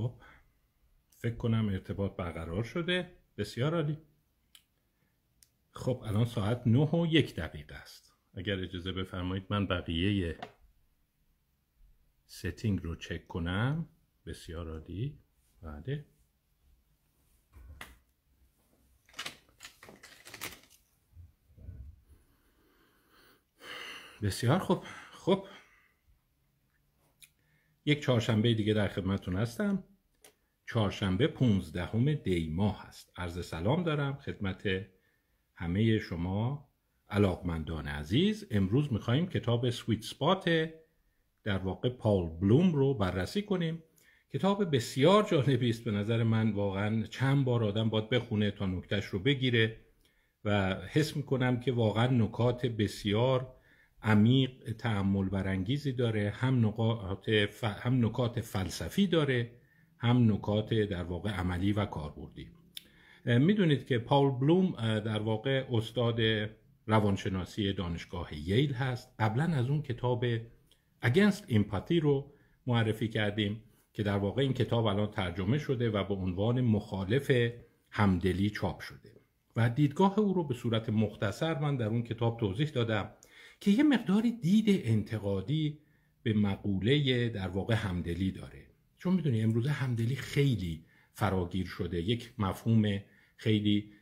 خب فکر کنم ارتباط برقرار شده. بسیار عالی. خب الان ساعت نه و یک دقیقه است. اگر اجازه بفرمایید من بقیه ستینگ رو چک کنم. بسیار عالی. بله. بسیار خوب. خب یک چهارشنبه دیگه در خدمتتون هستم. چهارشنبه 15 دی ماه هست عرض سلام دارم خدمت همه شما علاقمندان عزیز. امروز میخواییم کتاب سویت سپات در واقع پاول بلوم رو بررسی کنیم. کتاب بسیار جالبی است. به نظر من واقعا چند بار آدم باید بخونه تا نکتش رو بگیره و حس می‌کنم که واقعا نکات بسیار عمیق تعمل برانگیزی داره هم نکات, هم نکات فلسفی داره هم نکات در واقع عملی و کاربردی. می‌دونید که پاول بلوم در واقع استاد روانشناسی دانشگاه ییل هست. قبلا از اون کتاب Against ایمپاتی رو معرفی کردیم که در واقع این کتاب الان ترجمه شده و به عنوان مخالف همدلی چاپ شده. و دیدگاه او رو به صورت مختصر من در اون کتاب توضیح دادم. که یه مقداری دید انتقادی به مقوله در واقع همدلی داره. چون می‌دونی امروزه همدلی خیلی فراگیر شده. یک مفهوم خیلی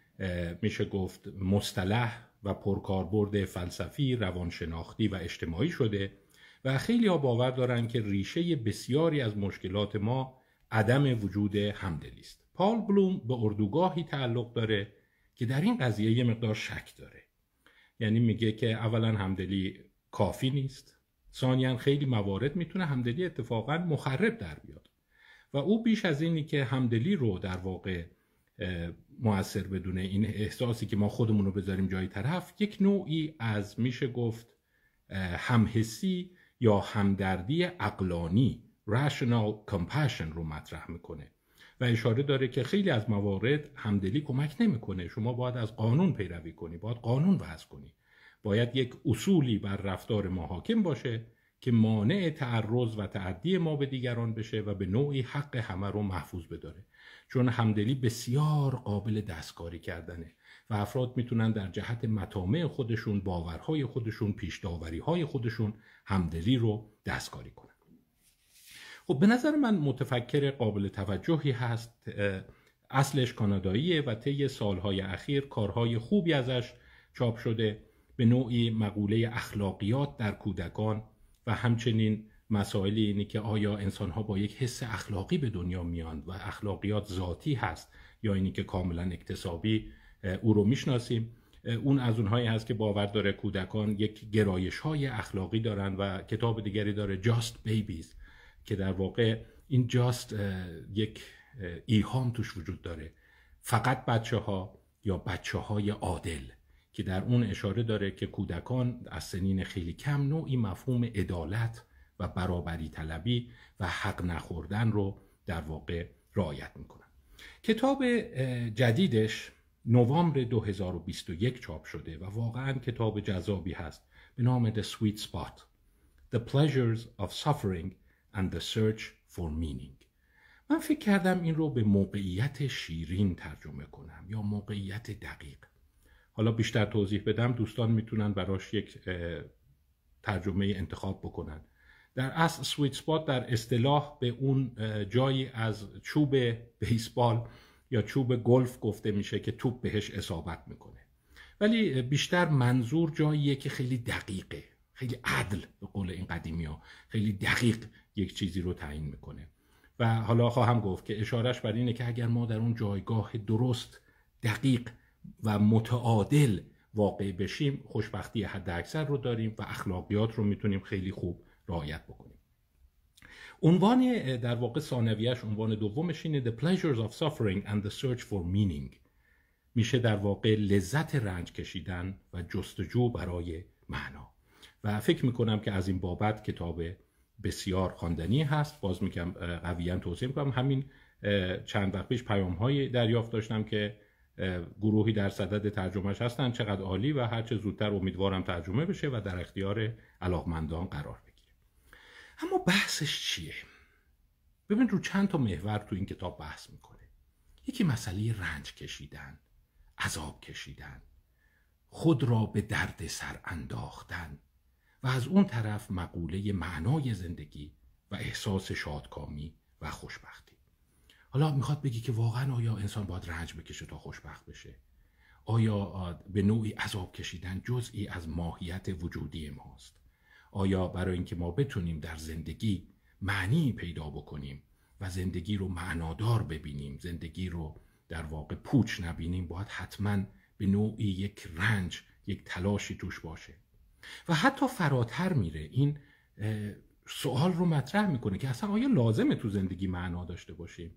میشه گفت مصطلح و پرکاربرد فلسفی روانشناختی و اجتماعی شده و خیلی ها باور دارن که ریشه بسیاری از مشکلات ما عدم وجود همدلی است. پال بلوم به اردوگاهی تعلق داره که در این قضیه یه مقدار شک داره. یعنی میگه که اولا همدلی کافی نیست. ثانیا خیلی موارد می‌تونه همدلی اتفاقا مخرب در بیاد. و او بیش از اینی که همدلی رو در واقع موثر بدونه این احساسی که ما خودمون رو بذاریم جای طرف یک نوعی از میشه گفت همحسی یا همدردی اقلانی rational compassion رو مطرح می‌کنه. و اشاره داره که خیلی از موارد همدلی کمک نمی‌کنه. شما باید از قانون پیروی کنی باید قانون وضع کنی. باید یک اصولی بر رفتار ما حاکم باشه که مانع تعرض و تعدی ما به دیگران بشه و به نوعی حق همه رو محفوظ بداره. چون همدلی بسیار قابل دستکاری کردنه و افراد می‌تونن در جهت مطامع خودشون باورهای خودشون پیشداوری خودشون همدلی رو دستکاری کنن. خب به نظر من متفکر قابل توجهی هست. اصلش کاناداییه و طی سالهای اخیر کارهای خوبی ازش چاپ شده. به نوعی مقوله اخلاقیات در کودکان و همچنین مسائلی اینی که آیا انسانها با یک حس اخلاقی به دنیا میاند و اخلاقیات ذاتی هست یا اینی که کاملا اکتسابی او رو می‌شناسیم. اون از اونهایی هست که باور داره کودکان یک گرایش های اخلاقی دارن و کتاب دیگری داره Just Babies. که در واقع این جاست یک ایهام توش وجود داره. فقط بچه ها یا بچه های عادل که در اون اشاره داره که کودکان از سنین خیلی کم نوعی مفهوم عدالت و برابری طلبی و حق نخوردن رو در واقع رعایت می‌کنن. کتاب جدیدش نوامبر 2021 چاپ شده و واقعا کتاب جذابی هست. به نام The Sweet Spot The Pleasures of Suffering and the Search for Meaning. من فکر کردم این رو به موقعیت شیرین ترجمه کنم یا موقعیت دقیق. حالا بیشتر توضیح بدم دوستان می‌تونن براش یک ترجمه انتخاب بکنن. در اصل سویت سپات در اصطلاح به اون جایی از چوب بیسبال یا چوب گلف گفته میشه که توپ بهش اصابت می‌کنه. ولی بیشتر منظور جاییه که خیلی دقیقه خیلی عدل به قول این قدیمی ها خیلی دقیق یک چیزی رو تعیین می‌کنه. و حالا خواهم گفت که اشارش بر اینه که اگر ما در اون جایگاه درست دقیق و متعادل واقع بشیم خوشبختی حد اکثر رو داریم و اخلاقیات رو می‌تونیم خیلی خوب رعایت بکنیم. عنوان در واقع ثانویش عنوان دومش اینه The Pleasures of Suffering and the Search for Meaning. میشه در واقع لذت رنج کشیدن و جستجو برای معنا. و فکر می‌کنم که از این بابت کتاب بسیار خواندنی هست. باز میگم قویا توصیه می‌کنم. همین چند وقت پیش پیام های دریافت داشتم که گروهی در صدد ترجمهش هستن. چقدر عالی و هرچه زودتر امیدوارم ترجمه بشه و در اختیار علاقمندان قرار بگیره اما بحثش چیه؟ ببین رو چند تا محور تو این کتاب بحث می‌کنه. یکی مسئله رنج کشیدن عذاب کشیدن خود را به درد سر انداختن. و از اون طرف مقوله معنای زندگی و احساس شادکامی و خوشبختی. حالا می‌خواد بگی که واقعا آیا انسان باید رنج بکشه تا خوشبخت بشه؟ آیا به نوعی عذاب کشیدن جزئی از ماهیت وجودی ماست؟ آیا برای اینکه ما بتونیم در زندگی معنی پیدا بکنیم و زندگی رو معنادار ببینیم زندگی رو در واقع پوچ نبینیم باید حتما به نوعی یک رنج یک تلاشی توش باشه. و حتی فراتر میره. این سوال رو مطرح می‌کنه که اصلا آیا لازمه تو زندگی معنا داشته باشیم؟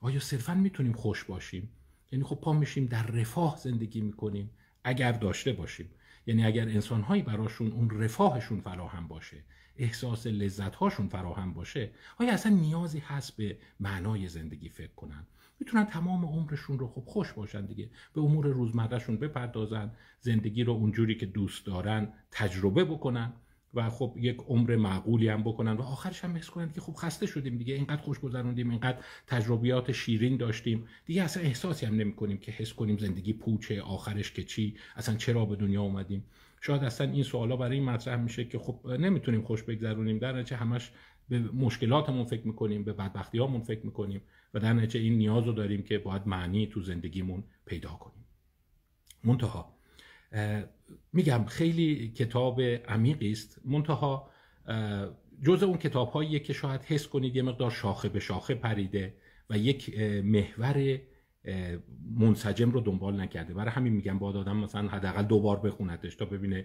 آیا صرفا می‌تونیم خوش باشیم؟ یعنی خب پا میشیم در رفاه زندگی می‌کنیم اگر داشته باشیم. یعنی اگر انسانهایی براشون اون رفاهشون فراهم باشه احساس لذت هاشون فراهم باشه آیا اصلا نیازی هست به معنای زندگی فکر کنن؟ می‌تونن تمام عمرشون رو خب خوش باشن دیگه. به امور روزمرهشون بپردازن زندگی رو اونجوری که دوست دارن تجربه بکنن و خب یک عمر معقولی هم بکنن و آخرش هم حس کنن که خب خسته شدیم دیگه. اینقدر خوش گذروندیم اینقدر تجربیات شیرین داشتیم. دیگه اصلا احساسی هم نمی کنیم که حس کنیم زندگی پوچه آخرش که چی؟ اصلا چرا به دنیا اومدیم؟ شاید اصلا این سوالا برای این مطرح میشه که خب نمی‌تونیم خوش بگذرونیم. در نتیجه همش به مشکلاتمون فکر می‌کنیم به بدبختیامون فکر می‌کنیم. و در نتیجه این نیاز رو داریم که باید معنی تو زندگیمون پیدا کنیم. منتها میگم خیلی کتاب عمیقی است. منتها جز اون کتاب که شاید حس کنید یه مقدار شاخه به شاخه پریده و یک محور منسجم رو دنبال نکرده. برای همین میگم با آدم مثلا حداقل دو بار بخونتش تا ببینه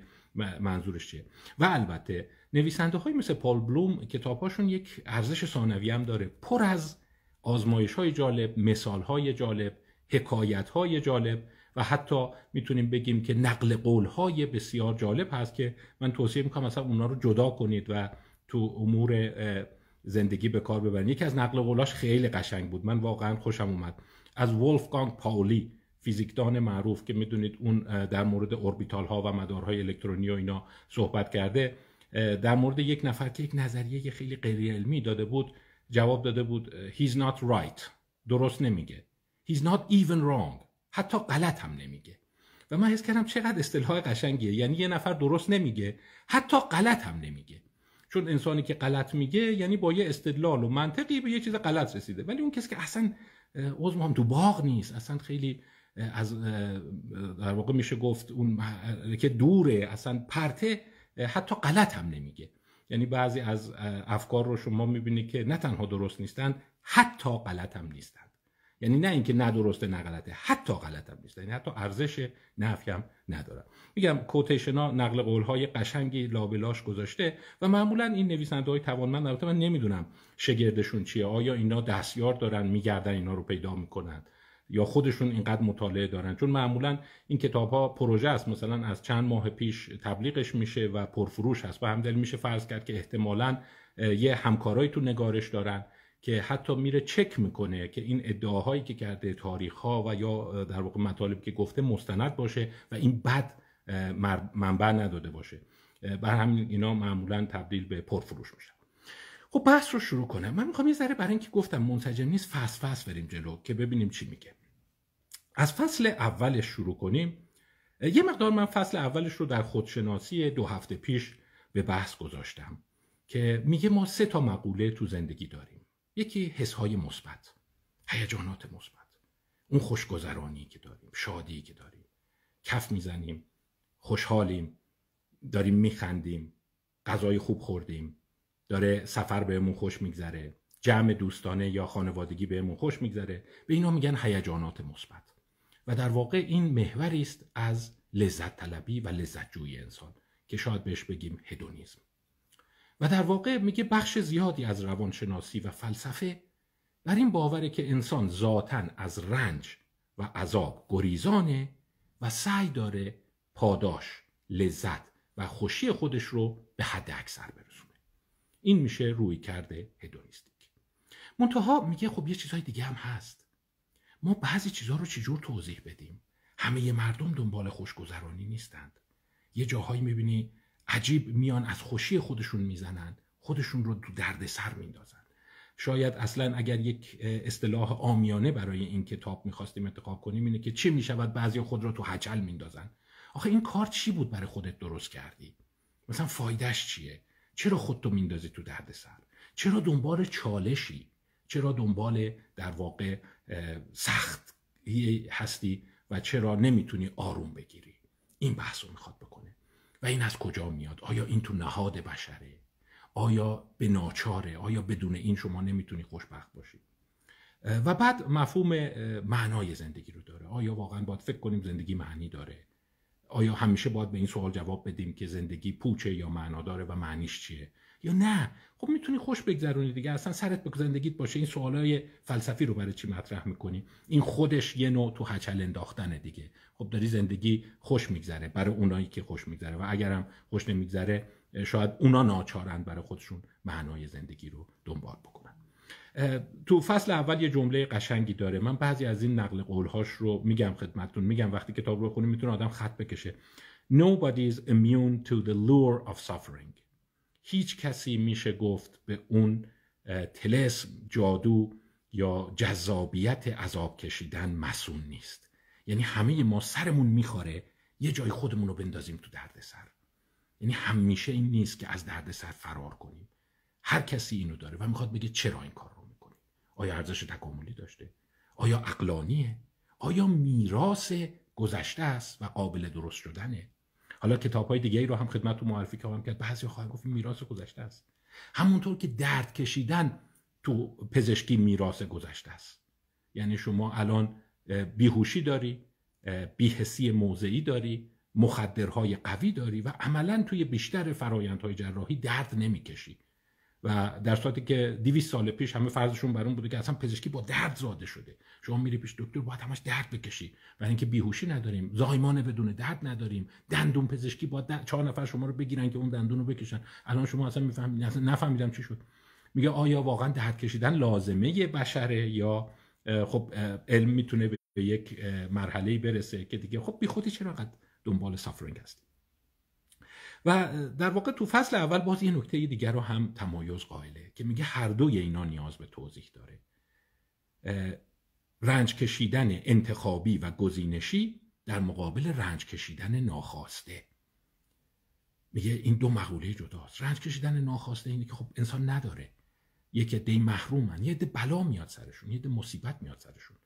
منظورش چیه. و البته نویسنده های مثل پال بلوم کتابهاشون یک ارزش ثانوی هم داره. پر از آزمایش های جالب مثال های جالب حکایت های جالب و حتی می‌تونیم بگیم که نقل قول های بسیار جالب هست که من توصیه می‌کنم مثلا اونا رو جدا کنید و تو امور زندگی به کار ببرید. یکی از نقل قولاش خیلی قشنگ بود. من واقعا خوشم اومد. از ولفگانگ پاولی فیزیکدان معروف که می‌دونید اون در مورد اوربیتال ها و مدارهای الکترونی و اینا صحبت کرده در مورد یک نفر که یک نظریه خیلی غیر علمی داده بود جواب داده بود he's not right. درست نمیگه. He's not even wrong. حتی غلط هم نمیگه. و من حس کردم چقدر اصطلاح قشنگیه. یعنی یه نفر درست نمیگه حتی غلط هم نمیگه. چون انسانی که غلط میگه یعنی با یه استدلال و منطقی به یه چیز غلط رسیده. ولی اون کسی که اصلا عضو هم تو باغ نیست. اصلا خیلی از در واقع میشه گفت اون که دوره اصلا پرته حتی غلط هم نمیگه. یعنی بعضی از افکار رو شما می‌بینید که نه تنها درست نیستن حتی غلط هم نیستن. یعنی نه اینکه نه درسته نه غلطه حتی غلط هم نیست یعنی حتی ارزش نفی هم نداره میگم کوتیشن ها نقل قول های قشنگی لابلاش گذاشته و معمولا این نویسنده های توانمند البته من نمی‌دونم شگردشون چیه آیا اینا دستیار دارن میگردن اینا رو پیدا می‌کنن؟ یا خودشون اینقدر مطالعه دارن؟ چون معمولا این کتاب ها پروژه است. مثلا از چند ماه پیش تبلیغش میشه و پرفروش هست. و همدل میشه فرض کرد که احتمالا یه همکارایی تو نگارش دارن که حتی میره چک می‌کنه که این ادعاهایی که کرده تاریخ ها و یا در واقع مطالب که گفته مستند باشه و این بد منبع نداده باشه. بر همین اینا معمولا تبدیل به پرفروش میشن. خب بحث رو شروع کنم من می‌خوام یه ذره برای اینکه گفتم منسجم نیست فصل فصل بریم جلو که ببینیم چی میگه. از فصل اولش شروع کنیم. یه مقدار من فصل اولش رو در خودشناسی دو هفته پیش به بحث گذاشتم که میگه ما سه تا مقوله تو زندگی داریم. یکی حسهای مثبت هیجانات مثبت. اون خوشگذرانی که داریم شادی که داریم. کف می‌زنیم خوشحالیم داریم میخندیم غذای خوب خوردیم. داره سفر بهمون خوش میگذره جمع دوستانه یا خانوادگی بهمون خوش میگذره. به اینا میگن هیجانات مثبت. و در واقع این محوری است از لذت طلبی و لذت جویی انسان که شاید بهش بگیم هدونیزم و در واقع میگه بخش زیادی از روانشناسی و فلسفه بر این باوره که انسان ذاتا از رنج و عذاب گریزانه و سعی داره پاداش لذت و خوشی خودش رو به حد اکثر برسونه. این میشه روی کرده هدونیستیک. منتها میگه خب یه چیزهای دیگه هم هست. ما بعضی چیزها رو چجور توضیح بدیم؟ همه مردم دنبال خوشگذرانی نیستند. یه جاهایی می‌بینی عجیب میان از خوشی خودشون می‌زنن خودشون رو تو درد سر میندازن. شاید اصلا اگر یک اصطلاح آمیانه برای این کتاب می‌خواستیم انتخاب کنیم اینه که چی می‌شود بعضی خود را تو حجل میندازن. آخه این کار چی بود برای خودت درست کردی؟ مثلا فایدهش چیه؟ چرا خودتو میندازی تو دردسر چرا دنبال چالشی؟ چرا دنبال در واقع سخت هستی و چرا نمی‌تونی آروم بگیری؟ این بحث رو می‌خواد بکنه. و این از کجا میاد؟ آیا این تو نهاد بشره؟ آیا به ناچاره؟ آیا بدون این شما نمی‌تونی خوشبخت باشی؟ و بعد مفهوم معنای زندگی رو داره. آیا واقعا باید فکر کنیم زندگی معنی داره؟ آیا همیشه باید به این سوال جواب بدیم که زندگی پوچه یا معنا داره و معنیش چیه؟ یا نه؟ خب می‌تونی خوش بگذرونی دیگه. اصلا سرت به زندگیت باشه. این سوالای فلسفی رو برای چی مطرح می‌کنی؟ این خودش یه نوع تو هچل انداختنه دیگه. خب داری زندگی خوش میگذره برای اونایی که خوش میگذره و اگرم خوش نمیگذره شاید اونا ناچارند برای خودشون معنای زندگی رو دنبال بکنن. تو فصل اول یه جمله قشنگی داره. من بعضی از این نقل قولهاش رو میگم خدمتتون. میگم وقتی کتاب رو خونیم می‌تونه آدم خط بکشه. Nobody is immune to the lure of suffering. هیچ کسی میشه گفت به اون تلسم جادو یا جذابیت عذاب کشیدن مسون نیست. یعنی همه ما سرمون می‌خوره یه جای خودمون رو بندازیم تو دردسر. یعنی همیشه این نیست که از دردسر فرار کنیم. هر کسی اینو داره و می‌خواد بگه چرا این کار آیا ارزش تکاملی داشته؟ آیا اقلانیه آیا میراث گذشته است و قابل درست شدنه؟ حالا کتاب های دیگه ای رو هم خدمت معرفی کردم کرد بعضی خواهیم گفت میراث گذشته است. همونطور که درد کشیدن تو پزشکی میراث گذشته است. یعنی شما الان بیهوشی داری بیهسی موضعی داری مخدرهای قوی داری و عملا توی بیشتر فرایندهای جراحی درد نمی‌کشی. و در صورتی که 200 سال پیش همه فرضشون بر اون بوده که اصلا پزشکی با درد زاده شده. شما میری پیش دکتر باید همش درد بکشی. برای اینکه بیهوشی نداریم زایمان بدون درد نداریم. دندون پزشکی با درد. چهار نفر شما رو بگیرن که اون دندون رو بکشن. الان شما اصلا می‌فهمید نفهمیدم چی شد. میگه آیا واقعا درد کشیدن لازمه بشره یا خب علم می‌تونه به یک مرحله برسه که دیگه خب بی خودی چرا دنبال سافرینگ هستی؟ و در واقع تو فصل اول باز یه نکته دیگر رو هم تمایز قائله که میگه هر دوی اینا نیاز به توضیح داره. رنج کشیدن انتخابی و گزینشی در مقابل رنج کشیدن ناخواسته. میگه این دو مقوله جداست. رنج کشیدن ناخواسته اینه که خب انسان نداره. یک عده محرومن یه عده بلا میاد سرشون یه عده مصیبت میاد سرشون.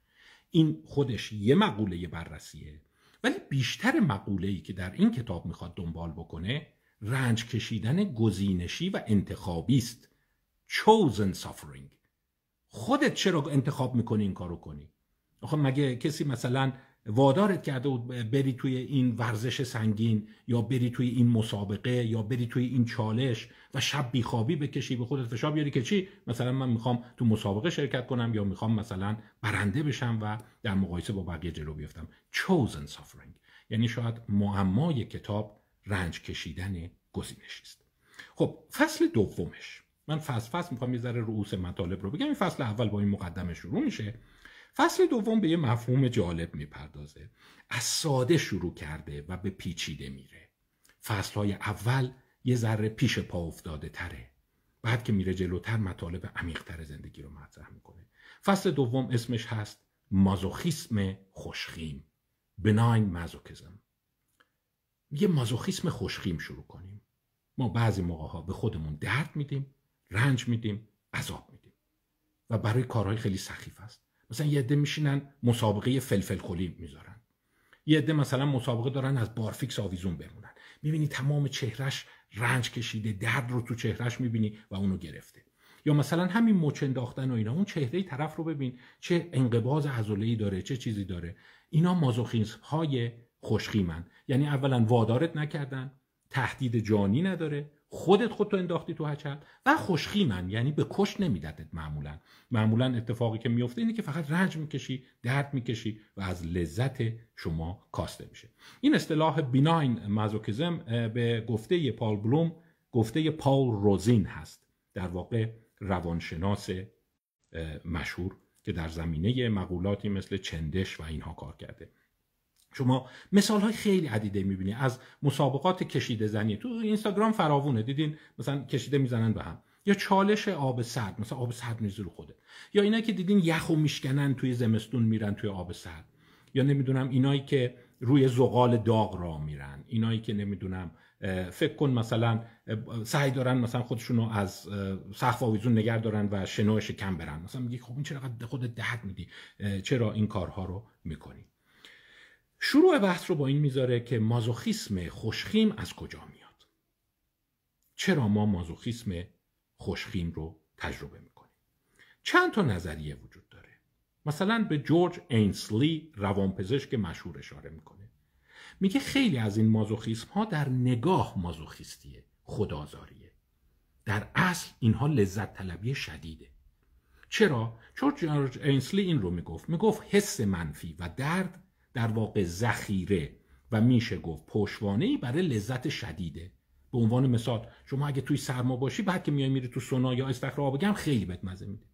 این خودش یه مقوله بررسیه. ولی بیشتر مقوله ای که در این کتاب می‌خواد دنبال بکنه رنج کشیدن گزینشی و انتخابی است. Chosen suffering. خودت چرا انتخاب می‌کنی این کارو کنی؟ آخه مگه کسی مثلا وادارت کرده بود بری توی این ورزش سنگین یا بری توی این مسابقه یا بری توی این چالش و شب بیخوابی بکشی به خودت فشار بیاری که چی؟ مثلا من می‌خوام تو مسابقه شرکت کنم یا می‌خوام مثلا برنده بشم و در مقایسه با بقیه جلو بیفتم. Chosen suffering. یعنی شاید معمای کتاب رنج کشیدن گزینشی است خب فصل دومش. من فصل فصل می‌خوام یه ذره رؤوس مطالب رو بگم. این فصل اول با این مقدمه شروع میشه. فصل دوم به یه مفهوم جالب می‌پردازه. از ساده شروع کرده و به پیچیده میره. فصل های اول یه ذره پیش پا افتاده تره. بعد که میره جلوتر مطالب عمیقتر زندگی رو مطرح می‌کنه. فصل دوم اسمش هست مازوخیسم خوشخیم. بناین مازوکیزم. یه مازوخیسم خوشخیم شروع کنیم. ما بعضی موقع ها به خودمون درد میدیم رنج میدیم عذاب میدیم. و برای کارهای خیلی سخیف است. مثلا یه عده میشینن مسابقه فلفل خلی می‌ذارن. یه عده مثلا مسابقه دارن از بارفیکس آویزون بمونن. می‌بینی تمام چهرش رنج کشیده درد رو تو چهرش می‌بینی و اونو گرفته. یا مثلا همین مچ انداختن و اینا اون چهره طرف رو ببین چه انقباض عضله داره چه چیزی داره. اینا مازوخیسم های خوشخیمن یعنی اولا وادارت نکردن تهدید جانی نداره. خودت خودتو انداختی تو هچل و خوشخیمن. یعنی به کش نمیدتت معمولا. معمولا اتفاقی که میفته اینه که فقط رنج می‌کشی درد می‌کشی و از لذت شما کاسته میشه. این اصطلاح بیناین مازوکیزم به گفته پال بلوم گفته پاول روزین هست. در واقع روانشناس مشهور که در زمینه مقولاتی مثل چندش و اینها کار کرده. شما مثال های خیلی عدیده می‌بینی. از مسابقات کشیده زنی. تو اینستاگرام فراوونه. دیدین؟ مثلا کشیده می‌زنن به هم. یا چالش آب سرد. مثلا آب سرد میزه رو خوده یا اینا که دیدین یخو میشکنن توی زمستون میرن توی آب سرد. یا نمی‌دونم اینایی که روی زغال داغ را میرن. اینایی که نمی‌دونم فکر کن مثلا سعی دارن مثلا خودشونو از سقف آویزون نگر دارن و شنو شکم برن. مثلا میگی خب این چرا خود درد میدی؟ چرا این کارها رو می‌کنی؟ شروع بحث رو با این می‌ذاره که مازوخیسم خوشخیم از کجا میاد. چرا ما مازوخیسم خوشخیم رو تجربه می‌کنیم؟ چند تا نظریه وجود داره. مثلا به جورج اینسلی روانپزشک مشهور اشاره می‌کنه. میگه خیلی از این مازوخیسم ها در نگاه مازوخیستیه خدازاریه در اصل اینها لذت طلبی شدیده. چرا؟ چون جورج اینسلی این رو می‌گفت. می‌گفت حس منفی و درد در واقع ذخیره و میشه گفت پشوانه برای لذت شدیده. به عنوان مثال شما اگه توی سرما باشی بعد که میای میری تو سونا یا استخر آب گرم خیلی بهت مزه میده.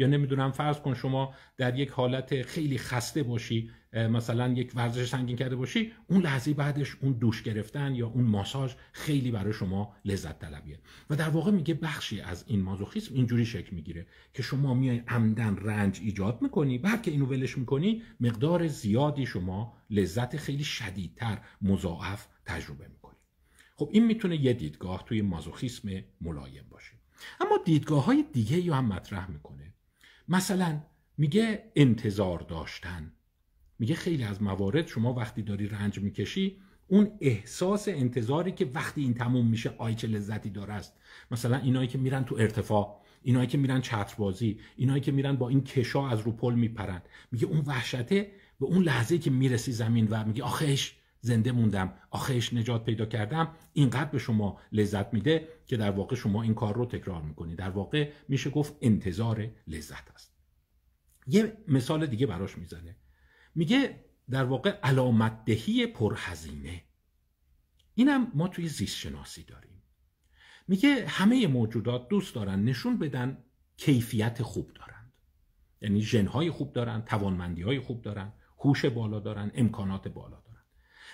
یا نمی‌دونم فرض کن شما در یک حالت خیلی خسته باشی مثلا یک ورزش سنگین کرده باشی اون لحظه بعدش اون دوش گرفتن یا اون ماساژ خیلی برای شما لذت طلبیه. و در واقع میگه بخشی از این مازوخیسم اینجوری شکل می‌گیره که شما میای عمدن رنج ایجاد می‌کنی بعد که اینو ولش می‌کنی مقدار زیادی شما لذت خیلی شدیدتر مضاعف تجربه می‌کنی. خب این می‌تونه یه دیدگاه توی مازوخیسم ملایم باشه. اما دیدگاه های دیگه یا هم مطرح می‌کنه. مثلا میگه انتظار داشتن. میگه خیلی از موارد شما وقتی داری رنج می‌کشی اون احساس انتظاری که وقتی این تموم میشه آی چه لذتی داره است. مثلا اینایی که میرن تو ارتفاع اینایی که میرن چتربازی اینایی که میرن با این کشا از رو پل میپرن. میگه اون وحشته به اون لحظه که می‌رسی زمین و میگه آخش زنده موندم. آخش نجات پیدا کردم. اینقدر به شما لذت میده که در واقع شما این کار رو تکرار می‌کنی. در واقع میشه گفت انتظار لذت است. یه مثال دیگه براش می‌زنه. میگه در واقع علامت دهی پرهزینه. اینم ما توی زیست شناسی داریم. میگه همه موجودات دوست دارن نشون بدن کیفیت خوب دارند. یعنی ژنهای خوب دارن توانمندی های خوب دارن هوش بالا دارن امکانات بالا دارن.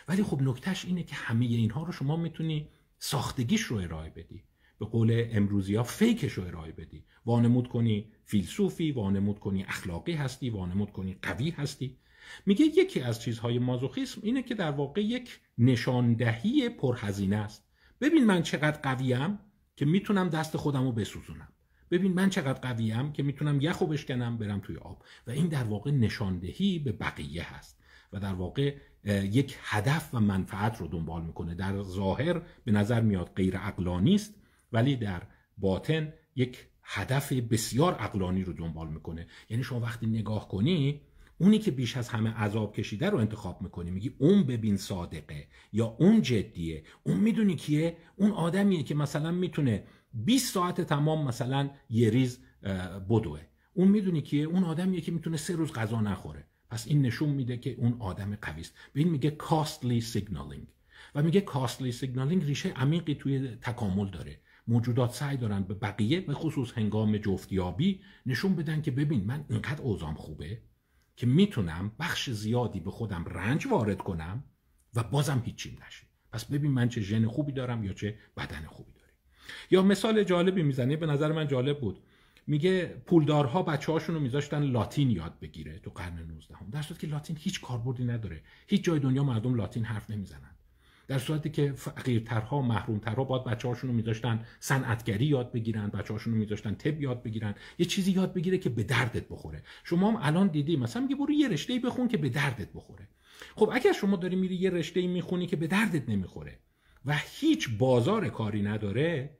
ولی خب نکتهش اینه که همه اینها رو شما می‌تونی ساختگیش رو ارائه بدی. به قول امروزی ها فیکش رو ارائه بدی. وانمود کنی فیلسوفی وانمود کنی اخلاقی هستی وانمود کنی قوی هستی. میگه یکی از چیزهای مازوخیسم اینه که در واقع یک نشاندهی پرهزینه است. ببین من چقدر قویم که می‌تونم دست خودم رو بسوزونم. ببین من چقدر قویم که می‌تونم یخو بشکنم برم توی آب. و این در واقع نشاندهی به بقیه هست. در واقع یک هدف و منفعت رو دنبال می‌کنه. در ظاهر به نظر میاد غیر عقلانی است ولی در باطن یک هدف بسیار عقلانی رو دنبال می‌کنه. یعنی شما وقتی نگاه کنی اونی که بیش از همه عذاب کشیده رو انتخاب می‌کنی. میگی اون ببین صادقه یا اون جدیه. اون می‌دونی کیه؟ اون آدمیه که مثلا می‌تونه 20 ساعت تمام مثلا یه ریز بدوه. اون می‌دونی کیه؟ اون آدمیه که می‌تونه سه روز غذا نخوره. پس این نشون میده که اون آدم قوی است. به این میگه costly signaling و میگه costly signaling ریشه عمیقی توی تکامل داره. موجودات سعی دارن به بقیه به خصوص هنگام جفتیابی نشون بدن که ببین من اینقدر اوزام خوبه که می‌تونم بخش زیادی به خودم رنج وارد کنم و بازم هیچی نشه. پس ببین من چه ژن خوبی دارم یا چه بدن خوبی دارم یا مثال جالبی می‌زنه. به نظر من جالب بود. میگه پولدارها بچه هاشون رو میذاشتن لاتین یاد بگیره تو قرن 19 هم در صورتی که لاتین هیچ کاربردی نداره. هیچ جای دنیا مردم لاتین حرف نمی‌زنن. در صورتی که فقیرترها محرومترها باید بچه هاشون رو میذاشتن صنعتگری یاد بگیرن بچه هاشون رو میذاشتن طب یاد بگیرن. یه چیزی یاد بگیره که به دردت بخوره. شما هم الان دیدی مثلا میگه برو یه رشته بخون که به دردت بخوره. خب اگر شما داری میری یه رشته می‌خونی که به دردت نمی‌خوره و هیچ بازار کاری نداره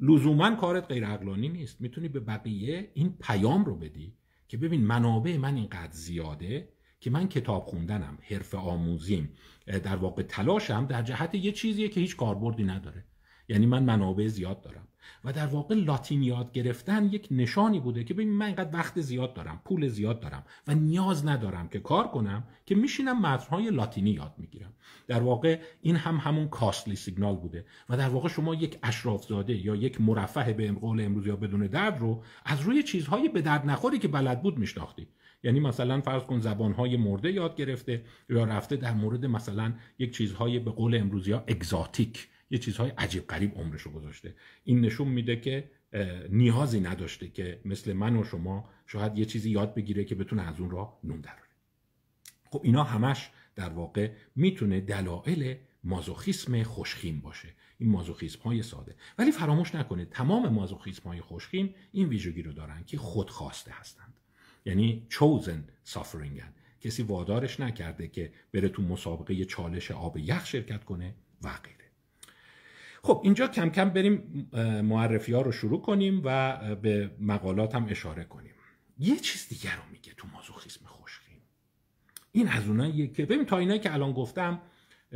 لزوما کارت غیر عقلانی نیست. می‌تونی به بقیه این پیام رو بدی که ببین منابع من اینقدر زیاده که من کتاب خوندنم حرف آموزیم در واقع تلاشم در جهت یه چیزیه که هیچ کاربردی نداره. یعنی من منابع زیاد دارم. و در واقع لاتین یاد گرفتن یک نشانی بوده که ببین من اینقدر وقت زیاد دارم پول زیاد دارم و نیاز ندارم که کار کنم که میشینم متنهای لاتینی یاد می‌گیرم. در واقع این هم همون کاستلی سیگنال بوده و در واقع شما یک اشرافزاده یا یک مرفه به قول امروز یا بدون درد رو از روی چیزهای به درد نخوری که بلد بود میشناختی. یعنی مثلا فرض کن زبانهای مرده یاد گرفته یا رفته در مورد مثلا یک چیزهای به قول امروزی ها اگزاتیک یه چیزهای عجیب غریب عمرشو گذاشته. این نشون میده که نیازی نداشته که مثل من و شما شاید یه چیزی یاد بگیره که بتونه از اون را نون دراره خب اینا همش در واقع می‌تونه دلایل مازوخیسم خوشخیم باشه. این مازوخیسم های ساده. ولی فراموش نکنید تمام مازوخیسم های خوشخیم این ویژگی رو دارن که خودخواسته هستند. یعنی chosen suffering کسی وادارش نکرده که بره تو مسابقه چالش آب یخ شرکت کنه و غیره. خب اینجا کم کم بریم معرفی ها رو شروع کنیم و به مقالات هم اشاره کنیم. یه چیز دیگر رو میگه تو مازوخیسم خوشخیم این از اوناییه که ببین تا اینایی که الان گفتم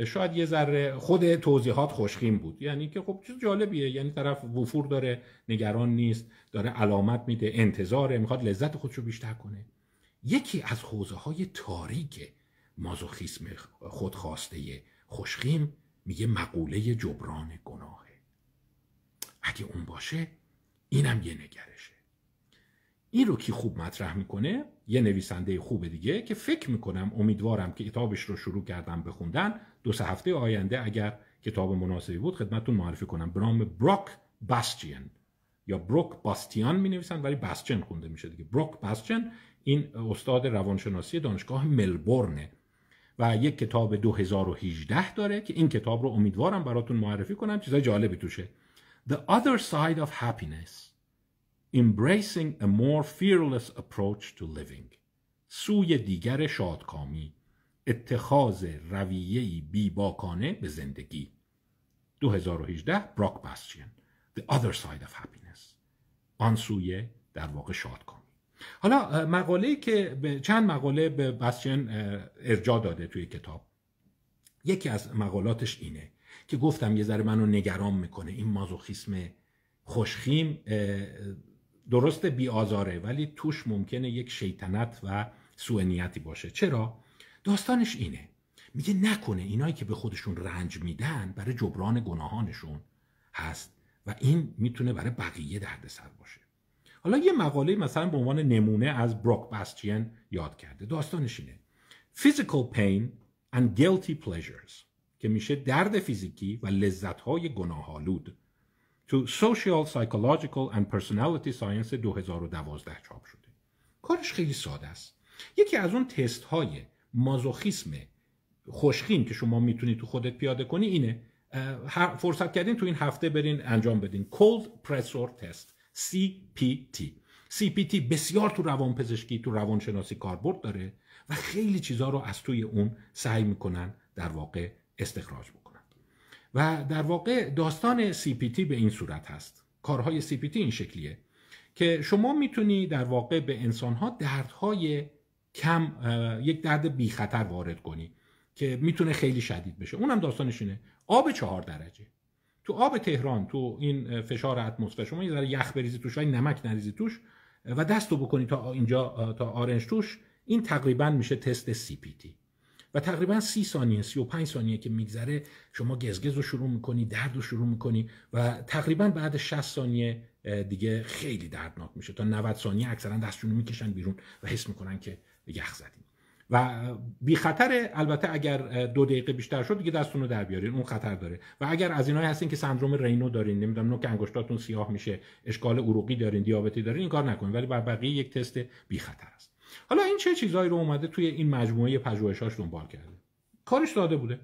شاید یه ذره خود توضیحات خوشخیم بود. یعنی که خب چیز جالبیه. یعنی طرف وفور داره نگران نیست داره علامت میده انتظاره می‌خواد لذت خودشو بیشتر کنه. یکی از حوزه های تاریک مازوخیسم خودخواسته خوشخیم میگه مقوله جبران گناهه. اگه اون باشه اینم یه نگرشه. این رو کی خوب مطرح می‌کنه؟ یه نویسنده خوب دیگه که فکر می‌کنم امیدوارم که کتابش رو شروع کردم بخوندن. دو سه هفته آینده اگر کتاب مناسبی بود خدمتتون معرفی کنم. به نام بروک باستیان یا بروک باستیان می نویسن ولی باستیان خونده میشه دیگه. بروک باستیان این استاد روانشناسی دانشگاه ملبورنه. و یک کتاب 2018 داره که این کتاب رو امیدوارم براتون معرفی کنم چیزای جالبی توشه. The Other Side of Happiness. Embracing a More Fearless Approach to Living. سوی دیگر شادکامی. اتخاذ رویهی بیباکانه به زندگی. 2018 براک باستیان The Other Side of Happiness. آن سوی در واقع شادکامی. حالا مقاله که چند مقاله به باستیان ارجا داده توی کتاب. یکی از مقالاتش اینه که گفتم یه ذره منو نگران می‌کنه. این مازوخیسم خوشخیم درست بی آزاره ولی توش ممکنه یک شیطنت و سوء نیتی باشه. چرا؟ داستانش اینه. میگه نکنه اینایی که به خودشون رنج میدن برای جبران گناهانشون هست و این می‌تونه برای بقیه دردسر باشه. حالا یه مقاله مثلا به عنوان نمونه از بروک باستین یاد کرده. داستانش اینه. Physical pain and guilty pleasures که میشه درد فیزیکی و لذتهای گناهالود تو Social Psychological and Personality Science 2012 چاپ شده. کارش خیلی ساده است. یکی از اون تست های مازوخیسم خوشخیم که شما می‌تونید تو خودت پیاده کنی اینه. فرصت کردین تو این هفته برین انجام بدین. Cold Pressure Test. CPT CPT بسیار تو روان پزشکی تو روانشناسی کاربرد داره و خیلی چیزها رو از توی اون سعی می‌کنن در واقع استخراج بکنن. و در واقع داستان CPT به این صورت هست. کارهای CPT این شکلیه که شما می‌تونی در واقع به انسانها دردهای کم یک درد بی خطر وارد کنی که می‌تونه خیلی شدید بشه. اونم داستانش اینه. آب چهار درجه. تو آب تهران تو این فشار اتمسفر شما یه ذره یخ بریزی توش و نمک نریزی توش و دستو بکنی تا اینجا تا آرنج توش این تقریبا میشه تست CPT و تقریبا سی ثانیه سی و پنج ثانیه که میگذره شما گزگز رو شروع می‌کنی درد رو شروع می‌کنی و تقریبا بعد 60 ثانیه دیگه خیلی دردناک میشه. تا 90 ثانیه اکثرا دستشون می‌کشن بیرون و حس می‌کنن که یخ زدیم. و بی خطر البته اگر دو دقیقه بیشتر شد دیگه دستتون رو در بیارین اون خطر داره. و اگر از اینایی هستین که سندروم رینو دارین نمی‌دونم نوک انگشتاتون سیاه میشه اشکال عروقی دارین دیابتی دارین این کار نکنین. ولی بر بقیه یک تست بی خطر است. حالا این چه چیزایی رو اومده توی این مجموعه پژوهشاش دنبال کرده؟ کارش ساده بوده.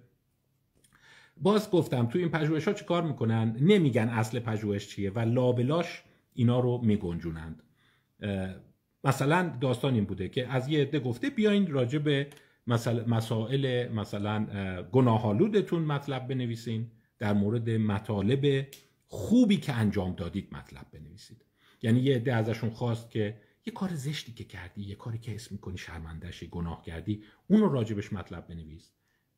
باز گفتم توی این پژوهش ها کار می‌کنن؟ نمیگن اصل پژوهش چیه و لابلاش اینا رو میگنجونند. مثلا داستان این بوده که از یه عده گفته بیاین راجع به مسائل مثلا گناهالودتون مطلب بنویسین در مورد مطالب خوبی که انجام دادید مطلب بنویسید. یعنی یه عده ازشون خواست که یه کار زشتی که کردی یه کاری که اسم می‌کنی شرمندهش گناه کردی اون رو راجبش مطلب بنویس.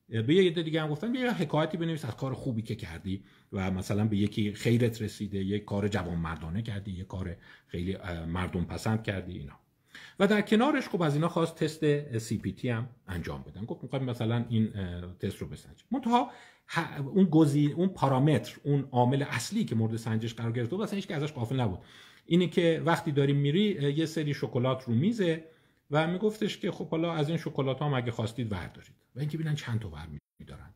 به یه دیگه هم گفتن یه حکایتی بنویس از کار خوبی که کردی و مثلا به یکی خیرت رسیده یه کار جوان مردانه کردی یه کار خیلی مردم پسند کردی اینا. و در کنارش خب از اینا خواست تست سی پی تی هم انجام بدن. گفت می‌خوایم مثلا این تست رو بسنجیم. منتها اون گزی اون پارامتر اون عامل اصلی که مورد سنجش قرار گرفته بود اصلا هیچ ازش قافل نبود. اینه که وقتی داریم میری یه سری شکلات رو میزه و میگفتش که خب حالا از این شکلات ها هم اگه خواستید وردارید و اینکه ببینن چند تا ور میدارن.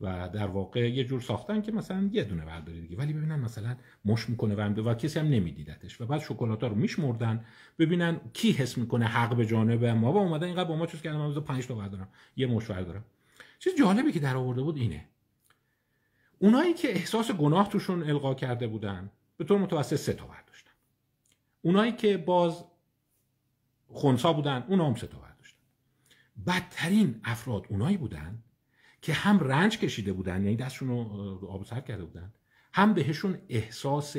و در واقع یه جور ساختن که مثلا یه دونه برداری دیگه. ولی ببینن مثلا مش می‌کنه و, و کسی هم نمیدیدتش. و بعد شکلات ها رو میشمردن. ببینن کی حس می‌کنه حق به جانب ما با اومدن اینقدر با ما چیز کردم من 5 تا بردارم یه مش بردارم چیز جالبی که در آورده بود اینه. اونایی که احساس گناه توشون القا کرده بودن به طور متوسط سه تا برداشتن اونایی که باز خونسا بودن اونا هم سه تا برداشتن. بدترین افراد اونایی بودن که هم رنج کشیده بودن یعنی دستشون رو آب سر کرده بودن هم بهشون احساس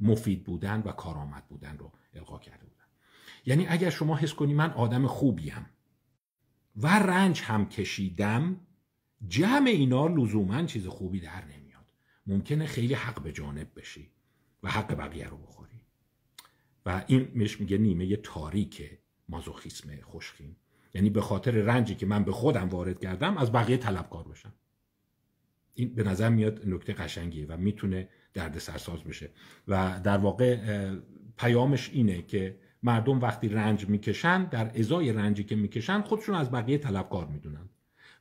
مفید بودن و کارآمد بودن رو القا کرده بودن. یعنی اگر شما حس کنی من آدم خوبیم و رنج هم کشیدم جمع اینا لزوما چیز خوبی در نمیاد. ممکنه خیلی حق به جانب بشی و حق بقیه رو بخوری. و این میش میگه نیمه تاریک مازوخیسم خوشخیم یعنی به خاطر رنجی که من به خودم وارد کردم از بقیه طلبکار باشم این به نظر میاد نکته قشنگیه و می‌تونه درد سرساز بشه. و در واقع پیامش اینه که مردم وقتی رنج می‌کشن در ازای رنجی که می‌کشن خودشون از بقیه طلبکار می‌دونن.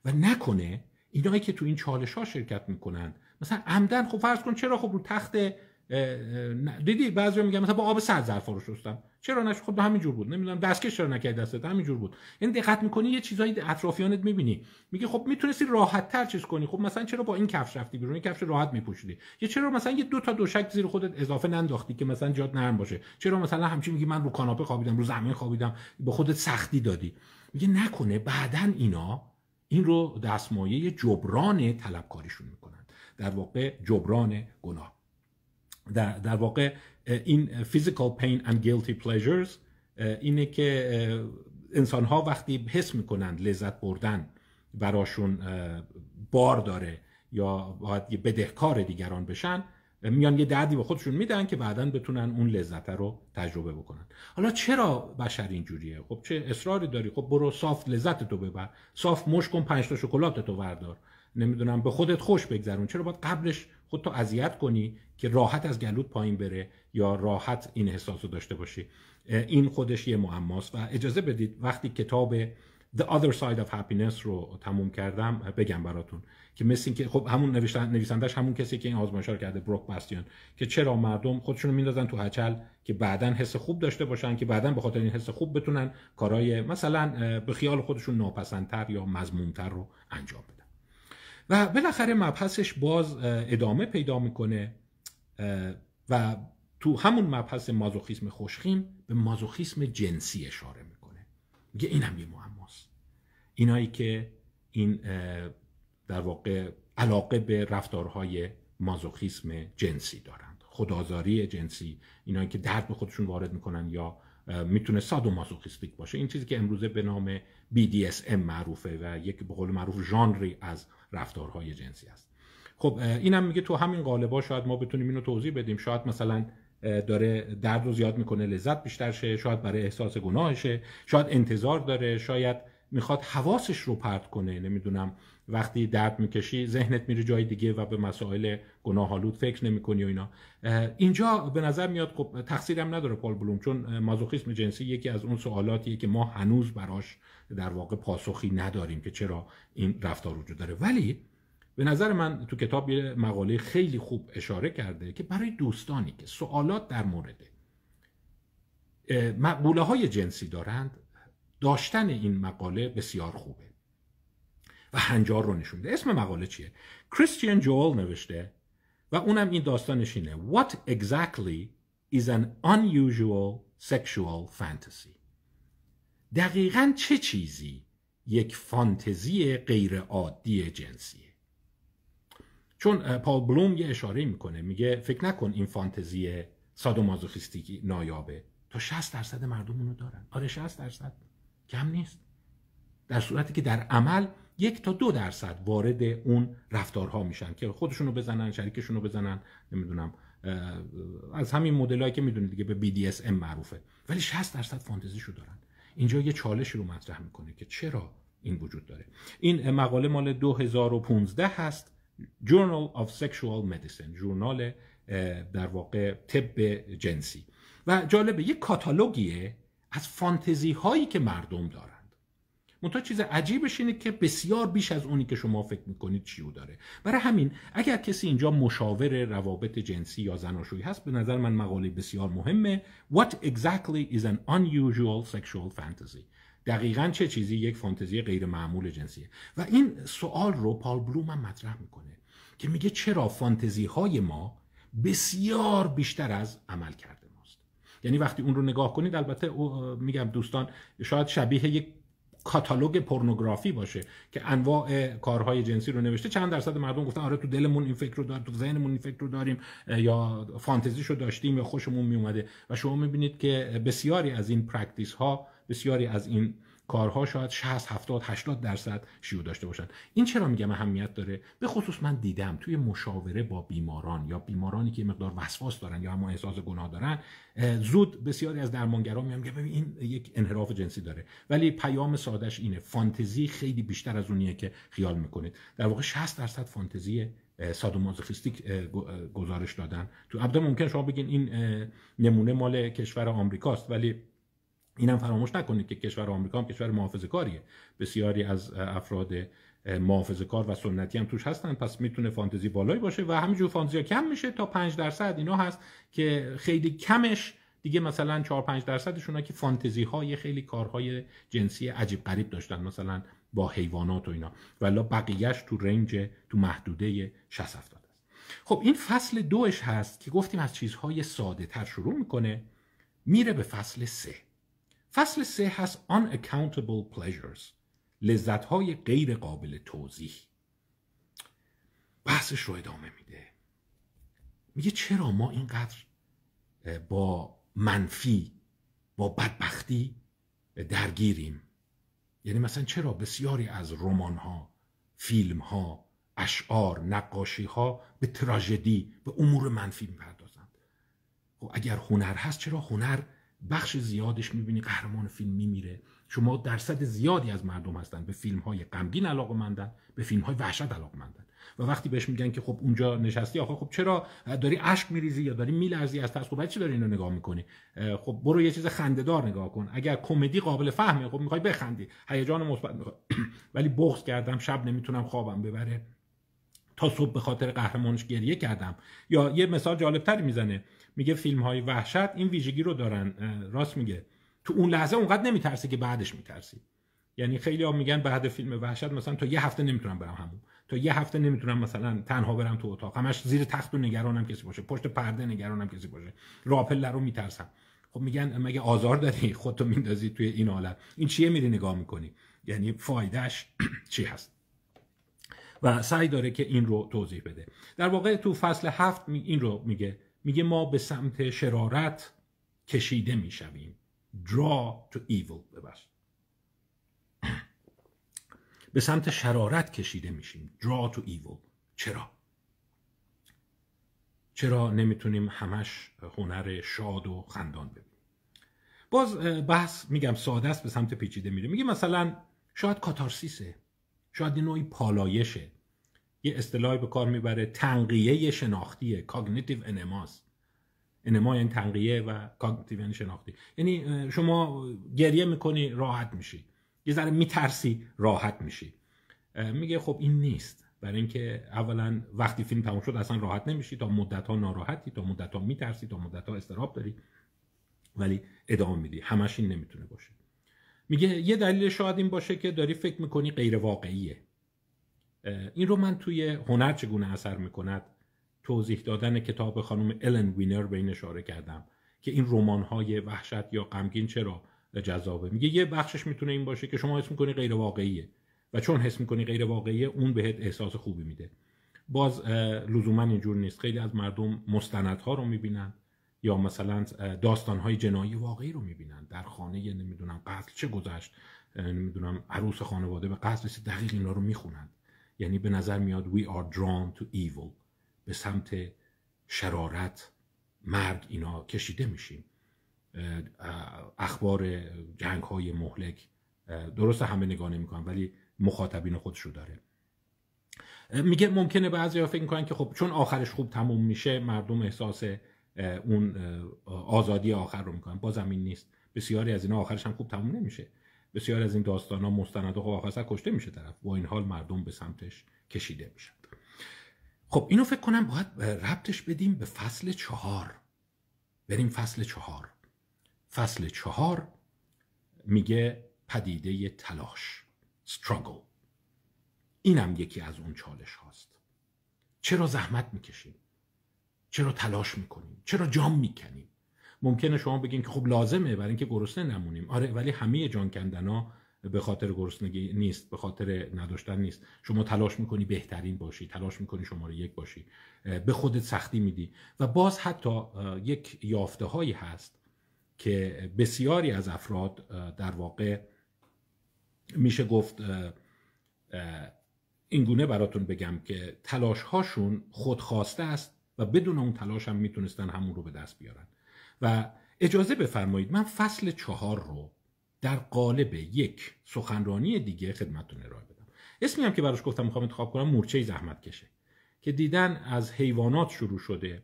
و نکنه اینایی که تو این چالش ها شرکت می‌کنن مثلا عمدن خب فرض کن چرا خب رو تخت دیدی بعضی میگن مثلا با آب سرد ظرفا شستم. چرا نش خب همین جور بود. نمی‌دونم دستکش چرا نکرد دستت؟ همین جور بود. این یعنی دقت می‌کنی یه چیزایی اطرافیانت می‌بینی. میگه خب می‌تونستی راحت تر چیز کنی. خب مثلا چرا با این کفش رفتی بیرون؟ این کفش راحت میپوشیدی. یا چرا مثلا یه دو تا دوشک زیر خودت اضافه ننداختی که مثلا جات نرم باشه؟ چرا مثلا همچین میگی من رو کاناپه خوابیدم رو زمین خوابیدم به خودت سختی دادی؟ میگه نکنه. بعدا اینا این رو دستمایه جبران طلبکاریشون می‌کنن. در واقع جبران گناه. در, در واقع این physical pain and guilty pleasures اینه که انسان ها وقتی حس می‌کنن لذت بردن براشون بار داره یا باید بدهکار دیگران بشن میان یه دردی به خودشون میدن که بعدا بتونن اون لذت رو تجربه بکنن. حالا چرا بشر اینجوریه؟ خب چه اصراری داری؟ خب برو صاف لذت تو ببر. صاف مش کن پنج تا شکلات تو بردار. نمی‌دونم به خودت خوش بگذرون. چرا باید قبلش خودتو اذیت کنی که راحت از گلوت پایین بره یا راحت این احساس رو داشته باشی. این خودش یه معماست. و اجازه بدید وقتی کتاب The Other Side of Happiness رو تموم کردم بگم براتون که مثل که خب همون نویسندش همون کسی که این آزمایش رو کرده بروک باستیان که چرا مردم خودشون رو میندازن تو هچل که بعدا حس خوب داشته باشن که بعدا به خاطر این حس خوب بتونن کارهای مثلا به خیال خودشون ناپسندتر یا مضمونتر رو انجام بدن. و بالاخره مبحثش باز ادامه پیدا می‌کنه و تو همون مبحث مازوخیسم خوشخیم به مازوخیسم جنسی اشاره می‌کنه. میگه این هم یه معماست. اینایی که این در واقع علاقه به رفتارهای مازوخیسم جنسی دارند. خدازاری جنسی اینایی که درد به خودشون وارد می‌کنن یا می‌تونه سادو مازوخیستیک باشه. این چیزی که امروزه به نام BDSM معروفه و یک به قول معروف ژانری از رفتارهای جنسی است. خب اینم میگه تو همین قالبا شاید ما بتونیم اینو توضیح بدیم. شاید مثلا داره درد رو زیاد می‌کنه لذت بیشتر شه شاید برای احساس گناهشه شاید انتظار داره شاید می‌خواد حواسش رو پرت کنه نمی‌دونم وقتی درد می‌کشی ذهنت میره جای دیگه و به مسائل گناهالود فکر نمی‌کنی و اینا. اینجا به نظر میاد خب تقصیرم نداره پال بلوم چون مازوخیسم جنسی یکی از اون سوالاتیه که ما هنوز براش در واقع پاسخی نداریم که چرا این رفتار وجود داره. ولی به نظر من تو کتاب یه مقاله خیلی خوب اشاره کرده که برای دوستانی که سوالات در مورد مقوله های جنسی دارند داشتن این مقاله بسیار خوبه. و هنجار رو نشونده اسم مقاله چیه؟ کریستیان جوال نوشته و اونم این داستانش اینه. What exactly is an unusual sexual fantasy? دقیقا چه چیزی یک فانتزی غیر عادی جنسیه؟ چون پال بلوم یه اشاره می‌کنه. میگه فکر نکن این فانتزی سادومازوخیستیکی نایابه. تا 60 درصد مردم اونو دارن. آره 60 درصد. کم نیست. در صورتی که در عمل یک تا دو درصد وارد اون رفتارها میشن که خودشونو بزنن شریکشونو بزنن نمی‌دونم از همین مدلایی که می‌دونید دیگه به BDSM معروفه. ولی 60 درصد فانتزیشو دارن. اینجا یه چالش رو مطرح می‌کنه که چرا این وجود داره. این مقاله مال 2015 هست Journal of Sexual Medicine ژورنال در واقع طب جنسی. و جالبه یک کاتالوگیه از فانتزی هایی که مردم دارند منتها چیز عجیبش اینه که بسیار بیش از اونی که شما فکر می‌کنید شیوع داره. برای همین اگر کسی اینجا مشاور روابط جنسی یا زناشویی هست به نظر من مقاله بسیار مهمه. What exactly is an unusual sexual fantasy? دقیقا چه چیزی یک فانتزی غیر معمول جنسیه؟ و این سوال رو پال بلوم هم مطرح می‌کنه که میگه چرا فانتزی های ما بسیار بیشتر از عمل کرده ماست. یعنی وقتی اون رو نگاه کنید البته میگم دوستان شاید شبیه یک کاتالوگ پورنوگرافی باشه که انواع کارهای جنسی رو نوشته. چند درصد مردم گفتن آره تو دلمون این فکر رو داریم تو ذهنمون این فکر رو داریم یا فانتزیشو داشتیم یا خوشمون میومده. و شما می‌بینید که بسیاری از این practice ها بسیاری از این کارها شاید 60 70 80 درصد شیوع داشته باشن. این چرا میگم اهمیت داره؟ به خصوص من دیدم توی مشاوره با بیماران یا بیمارانی که مقدار وسواس دارن یا اما احساس گناه دارن زود بسیاری از درمانگران میگن که این یک انحراف جنسی داره. ولی پیام سادش اینه فانتزی خیلی بیشتر از اونیه که خیال می‌کنید. در واقع 60 درصد فانتزی سادومازوخیستیک گزارش دادن. تو البته ممکن شما بگین این نمونه مال کشور آمریکاست ولی اینم فراموش نکنید که کشور آمریکا هم کشور محافظه کاریه بسیاری از افراد محافظه کار و سنتی هم توش هستن پس می‌تونه فانتزی بالایی باشه و همینجور فانتزی کم میشه تا 5 درصد. اینا هست که خیلی کمش. دیگه مثلا 4 5 درصدشون که فانتزی های خیلی کارهای جنسی عجیب غریب داشتن مثلا با حیوانات و اینا. ولی بقیهش تو رنج تو محدوده 60 70 است خب این فصل دوش هست که گفتیم از چیزهای ساده تر شروع می‌کنه میره به فصل سه. فصل سه هست unaccountable pleasures لذت های غیر قابل توضیح. بحثش رو ادامه میده. میگه چرا ما اینقدر با منفی با بدبختی درگیریم؟ یعنی مثلا چرا بسیاری از رمان ها فیلم ها اشعار نقاشی ها به تراژدی به امور منفی می‌پردازند؟ خب اگر هنر هست چرا هنر بخش زیادش می‌بینی قهرمان فیلم میمیره. شما درصد زیادی از مردم هستن. به فیلم های غمگین علاقه مندن به فیلم های وحشت علاقه مندن و وقتی بهش میگن که خب اونجا نشستی آخه خب چرا؟ داری اشک میریزی یا داری میلرزی از ترس؟ خب چی داری اینو نگاه می‌کنی؟ خب برو یه چیز خندهدار نگاه کن. اگر کمدی قابل فهمه خب می‌خوای بخندی. هیجان مثبت ولی بغض کردم شب نمی‌تونم خوابم ببره. تا صبح به خاطر قهرمانش گریه کردم. یا یه مثال جالبتری می‌زنه. میگه فیلم های وحشت این ویژگی رو دارن. راست میگه. تو اون لحظه اونقدر نمیترسی که بعدش میترسی. یعنی خیلی ها میگن بعد فیلم وحشت مثلا تا یه هفته نمی‌تونم برم همون. تا یه هفته نمی‌تونم مثلا تنها برم تو اتاق. همش زیر تخت و نگرانم کسی باشه. پشت پرده نگرانم کسی باشه. راپل رو میترسم. خب میگن مگه آزار داری خودتو میندازی توی این حالت. این چیه میری نگاه می‌کنی؟ یعنی فایدهش چی هست؟ و سعی داره که این رو توضیح بده. در واقع تو فصل هفت این رو میگه. میگه ما به سمت شرارت کشیده می‌شویم. Draw to evil ببخش. به سمت شرارت کشیده میشیم. Draw to evil. چرا؟ چرا نمی‌تونیم همش هنر شاد و خندان ببینیم؟ باز بحث میگم ساده است به سمت پیچیده میره میگه مثلا شاید کاتارسیسه. شاید این نوعی پالایشه. یه اصطلاحی به کار می‌بره تنقیه شناختیه cognitive enema س enema یعنی تنقیه و cognitive یعنی شناختی. یعنی شما گریه می‌کنی راحت میشی. یه ذره میترسی راحت میشی. میگه خب این نیست. برای اینکه اولا وقتی فیلم تموم شد اصلا راحت نمیشی تا مدت ها ناراحتی تا مدت ها میترسی تا مدت ها اضطراب داری. ولی ادامه میدی. همش این نمی‌تونه باشه. میگه یه دلیل شاید این باشه که داری فکر می‌کنی غیر واقعیه این رو من توی هنر چگونه اثر می‌کند؟ توضیح دادن کتاب خانم الن وینر به این اشاره کردم که این رمان های وحشت یا غمگین چرا جذابه؟ میگه یه بخشش می‌تونه این باشه که شما حس می‌کنی غیر واقعیه و چون حس می‌کنی غیر واقعیه اون بهت احساس خوبی میده. باز لزوما اینجور نیست. خیلی از مردم مستندها رو می‌بینن یا مثلا داستانهای جنایی واقعی رو می‌بینن. در خانه نمی‌دونم قتل چه گذشت؟ نمی‌دونم عروس خانواده به قتل رسید دقیق اینا رو می‌خونن. یعنی به نظر میاد we are drawn to evil. به سمت شرارت مرگ اینا کشیده میشیم. اخبار جنگ های مهلک درست همه نگاه نمی‌کنن ولی مخاطبین خودش رو داره. میگه ممکنه بعضی ها فکر می‌کنن که خب چون آخرش خوب تموم میشه مردم احساس اون آزادی آخر رو می‌کنن. بازم این نیست. بسیاری از اینا آخرش هم خوب تموم نمیشه. بسیار از این داستان ها مستند و قاقصه کشته میشه طرف. با این حال مردم به سمتش کشیده میشن. خب اینو فکر کنم باید ربطش بدیم به فصل چهار. بریم فصل چهار. فصل چهار میگه پدیده تلاش struggle. اینم یکی از اون چالش هاست. چرا زحمت می‌کشیم؟ چرا تلاش می‌کنیم؟ چرا جام می‌کنیم؟ ممکنه شما بگین که خب لازمه برای اینکه گرسنه نمونیم. آره ولی همه جان کندنا به خاطر گرسنگی نیست به خاطر نداشتن نیست. شما تلاش می‌کنی بهترین باشی تلاش می‌کنی شماره یک باشی. به خودت سختی میدی. و باز حتی یک یافته هایی هست که بسیاری از افراد در واقع میشه گفت اینگونه براتون بگم که تلاش هاشون خودخواسته است و بدون اون تلاش هم می‌تونستن همون رو به دست بیارن. و اجازه بفرمایید من فصل چهار رو در قالب یک سخنرانی دیگه خدمتتون ارائه بدم. اسمی هم که براش گفتم می‌خوام انتخاب کنم مورچه زحمت کشه که دیدن از حیوانات شروع شده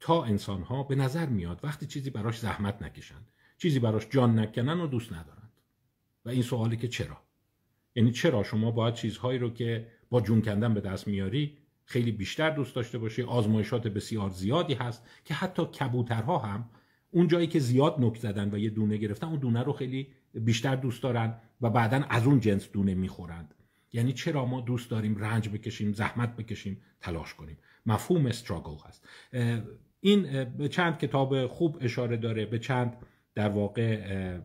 تا انسان ها به نظر میاد وقتی چیزی براش زحمت نکشن چیزی براش جان نکنن و دوست ندارند. و این سوالی که چرا؟ یعنی چرا شما باید چیزهایی رو که با جون کندن به دست میاری خیلی بیشتر دوست داشته باشی؟ آزمایشات بسیار زیادی هست که حتی کبوترها هم اون جایی که زیاد نک زدن و یه دونه گرفتن اون دونه رو خیلی بیشتر دوست دارن و بعدا از اون جنس دونه می‌خورند. یعنی چرا ما دوست داریم رنج بکشیم زحمت بکشیم تلاش کنیم؟ مفهوم استراگل هست. این به چند کتاب خوب اشاره داره به چند در واقع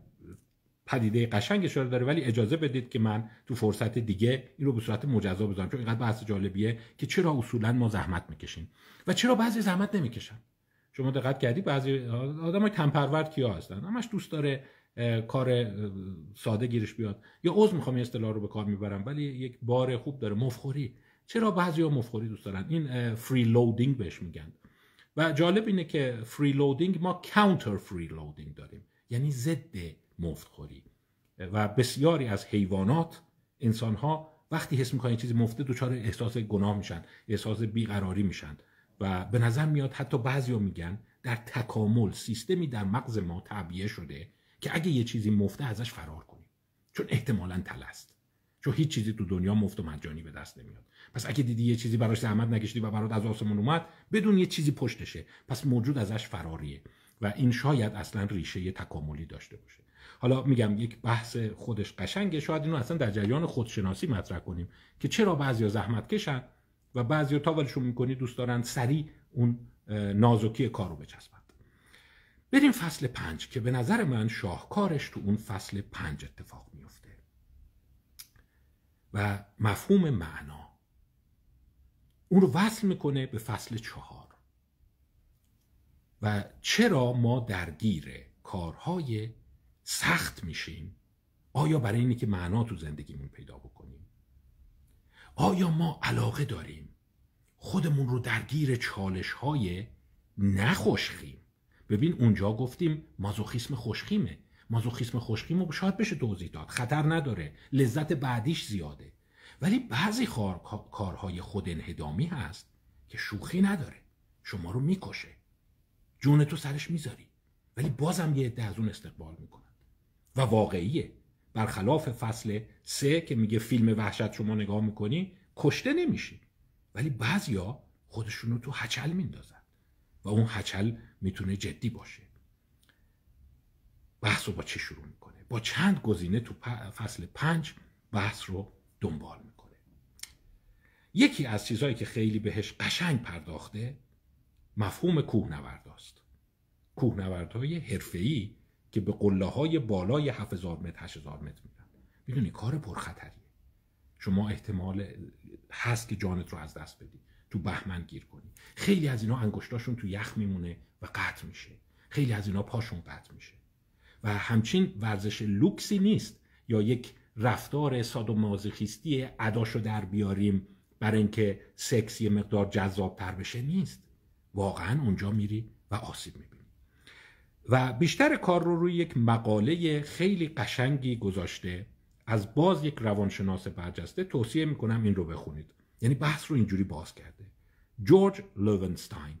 پدیده قشنگ اشاره داره ولی اجازه بدید که من تو فرصت دیگه این رو به صورت مجزا بذارم چون اینقدر بحث جالبیه که چرا اصولا ما زحمت می‌کشیم و چرا بعضی زحمت نمی‌کشن؟ شما دقت کردی؟ بعضی آدم کم پرورد کیا هستن؟ همش دوست داره کار ساده گیرش بیاد. یا عضو می‌خوام این اصطلاح رو به کار می‌برم ولی یک بار خوب داره. مفخوری. چرا بعضی ها مفخوری دوست دارن؟ این فری لودینگ بهش میگن. و جالب اینه که freeloading ما counter freeloading داریم. یعنی ضد مفتخوری و بسیاری از حیوانات انسان ها وقتی حس می‌کنن چیزی مفته دچار احساس گناه میشن احساس بیقراری میشن. و به نظر میاد حتی بعضیا میگن در تکامل سیستمی در مغز ما تعبیه شده که اگه یه چیزی مفته ازش فرار کنیم. چون احتمالا تله است. چون هیچ چیزی تو دنیا مفت و مجانی به دست نمیاد. پس اگه دیدی یه چیزی براش زحمت نکشیدی و برات از آسمون اومد بدون یه چیزی پشتشه. پس موجود ازش فراریه و این شاید اصلا ریشه تکاملی داشته باشه. حالا میگم یک بحث خودش قشنگه. شاید اینو اصلا در جریان خودشناسی مطرح کنیم که چرا بعضیا زحمت کشن و بعضیا تا ولشون می‌کنی دوست دارن سریع اون نازکی کارو بچسبند بریم فصل پنج که به نظر من شاهکارش تو اون فصل پنج اتفاق میفته و مفهوم معنا اون رو وصل می‌کنه به فصل چهار. و چرا ما درگیر کارهای سخت میشیم؟ آیا برای اینی که معنا تو زندگیمون پیدا بکنیم؟ آیا ما علاقه داریم؟ خودمون رو درگیر چالش های نخوشخیم ببین اونجا گفتیم مازوخیسم خوشخیمه مازوخیسم خوشخیم رو شاید بشه توضیح داد. خطر نداره. لذت بعدیش زیاده. ولی بعضی کارهای خود انهدامی هست که شوخی نداره. شما رو می‌کشه. جون تو سرش می‌ذاری. ولی بازم یه عده از اون استقبال می‌کنه و واقعیه. برخلاف فصل سه که میگه فیلم وحشت شما نگاه می‌کنی کشته نمیشی. ولی بعضیا خودشون رو تو هچل میندازن و اون هچل می‌تونه جدی باشه. بحث رو با چه شروع می‌کنه؟ با چند گزینه تو فصل پنج بحث رو دنبال می‌کنه. یکی از چیزهایی که خیلی بهش قشنگ پرداخته مفهوم کوهنورداست. کوهنوردهای حرفه‌ای که به قله های بالای 7000 متر 8000 متر میرن. می‌دونی کار پرخطریه. شما احتمال هست که جانت رو از دست بدی. تو بهمن گیر کنی. خیلی از اینا انگشتاشون تو یخ میمونه و قطع میشه. خیلی از اینا پاشون قطع میشه. و همچین ورزش لوکسی نیست. یا یک رفتار سادومازوخیستی اداشو در بیاریم برای اینکه سکس یه مقدار جذاب تر بشه نیست. واقعا اونجا میری و آسیب می‌بینی. و بیشتر کار رو روی یک مقاله خیلی قشنگی گذاشته. از باز یک روانشناس برجسته توصیه می‌کنم این رو بخونید. یعنی بحث رو اینجوری باز کرده. جورج لوونستاین.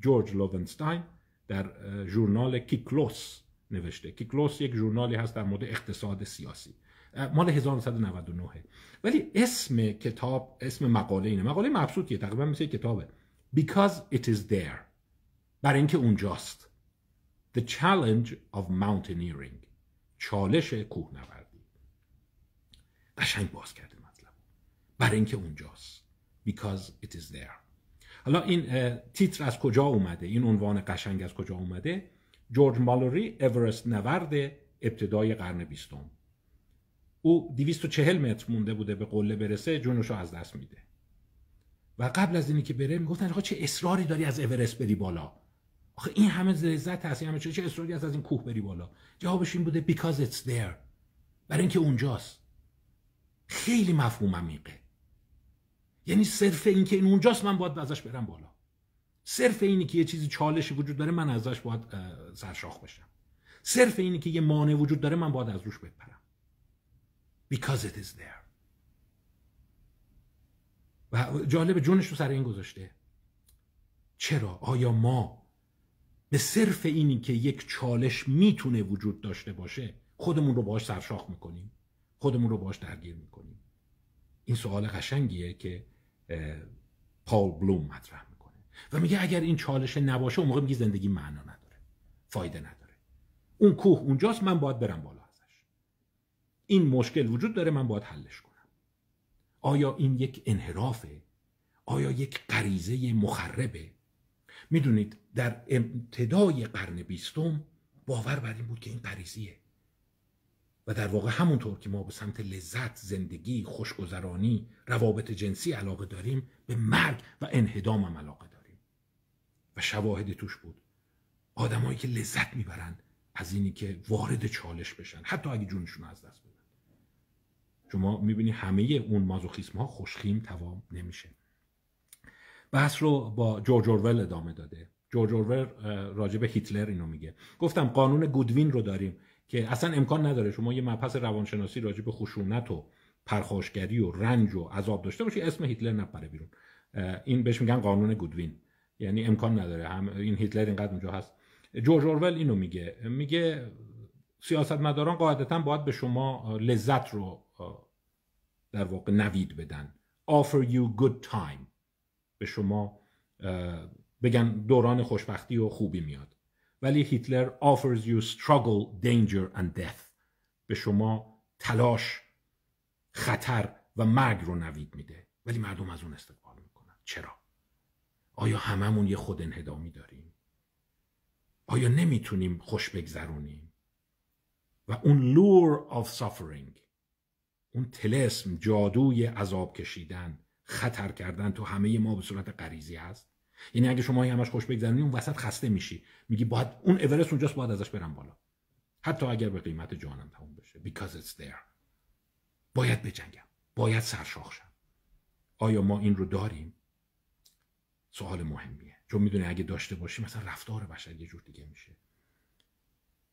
جورج لوونستاین در ژورنال کیکلوس نوشته. کیکلوس یک ژورنالی هست در مورد اقتصاد سیاسی. مال 1999 ولی اسم کتاب اسم مقاله اینه. مقاله مبسوطیه تقریبا مثل کتابه. Because it is there. برای اینکه اونجاست. The challenge of mountaineering. چالش کوهنوردی قشنگ باز کرده مطلب. برای اینکه اونجاست. Because it is there. حالا این تیتر از کجا اومده؟ این عنوان قشنگ از کجا اومده؟ جورج مالوری اورست نورد ابتدای قرن بیستم. او 240 متر مونده بوده به قله برسه جونشو از دست میده. و قبل از اینی که بره می‌گفتن آقا چه اصراری داری از اورست بری بالا؟ آخه این همه لذت هست همه چه اصراری از از این کوه بری بالا؟ جوابش این بوده because it's there. برای اینکه اونجاست. خیلی مفهوم عمیقه یعنی صرف اینکه این اونجاست من باید ازش برم بالا. صرف اینی که یه چیزی چالشی وجود داره من ازش باید سرشاخ بشم. صرف اینی که یه مانع وجود داره من باید از روش بپرم. Because it is there. و جالب جونش رو سر این گذاشته. چرا؟ آیا ما به صرف اینی که یک چالش می‌تونه وجود داشته باشه خودمون رو باش سرشاخ می‌کنیم؟ خودمون رو باش درگیر می‌کنیم. این سوال قشنگیه که پال بلوم مطرح می‌کنه. و میگه اگر این چالش نباشه اون موقع میگه زندگی معنا نداره. فایده نداره. اون کوه اونجاست من باید برم بالا ازش. این مشکل وجود داره من باید حلش کنم. آیا این یک انحرافه؟ آیا یک غریزه مخربه؟ می‌دونید در ابتدای قرن بیستم باور بر این بود که این غریزیه. در واقع همونطور که ما به سمت لذت، زندگی، خوشگذرانی، روابط جنسی علاقه داریم به مرگ و انهدام هم علاقه داریم. و شواهد توش بود. آدمایی که لذت می‌برن از اینی که وارد چالش بشن حتی اگه جونشون از دست بدن. شما می‌بینی همه اون مازوخیسم ها خوشخیم توام نمیشه. بحث رو با جورج اورول ادامه داده. جورج اورول راجع هیتلر اینو میگه. گفتم قانون گودوین رو داریم. که اصلا امکان نداره شما یه مبحث روانشناسی راجع به خشونت و پرخاشگری و رنج و عذاب داشته باشی اسم هیتلر نپره بیرون. این بهش میگن قانون گودوین. یعنی امکان نداره. هم این هیتلر اینقدر اونجا هست. جورج اورول اینو میگه. میگه سیاستمداران قاعدتا باید به شما لذت رو در واقع نوید بدن. Offer you good time. به شما بگن دوران خوشبختی و خوبی میاد. ولی هیتلر offers you struggle, danger and death به شما تلاش خطر و مرگ رو نوید میده ولی مردم از اون استقبال می‌کنن چرا؟ آیا هممون یه خود انهدامی داریم؟ آیا نمی‌تونیم خوش بگذرونیم؟ و اون lure of suffering اون تلسم جادوی عذاب کشیدن خطر کردن تو همه ما به صورت غریزی هست یعنی اگه شما همش خوش بگذرونی اون وسط خسته میشی. میگی باید اون اورست اونجاست باید ازش برم بالا. حتی اگر به قیمت جانم تموم بشه. Because it's there. باید بجنگم. باید سرشاخ شم. آیا ما این رو داریم؟ سوال مهمیه. چون می‌دونی اگه داشته باشی مثلا رفتار بشر یه جور دیگه میشه.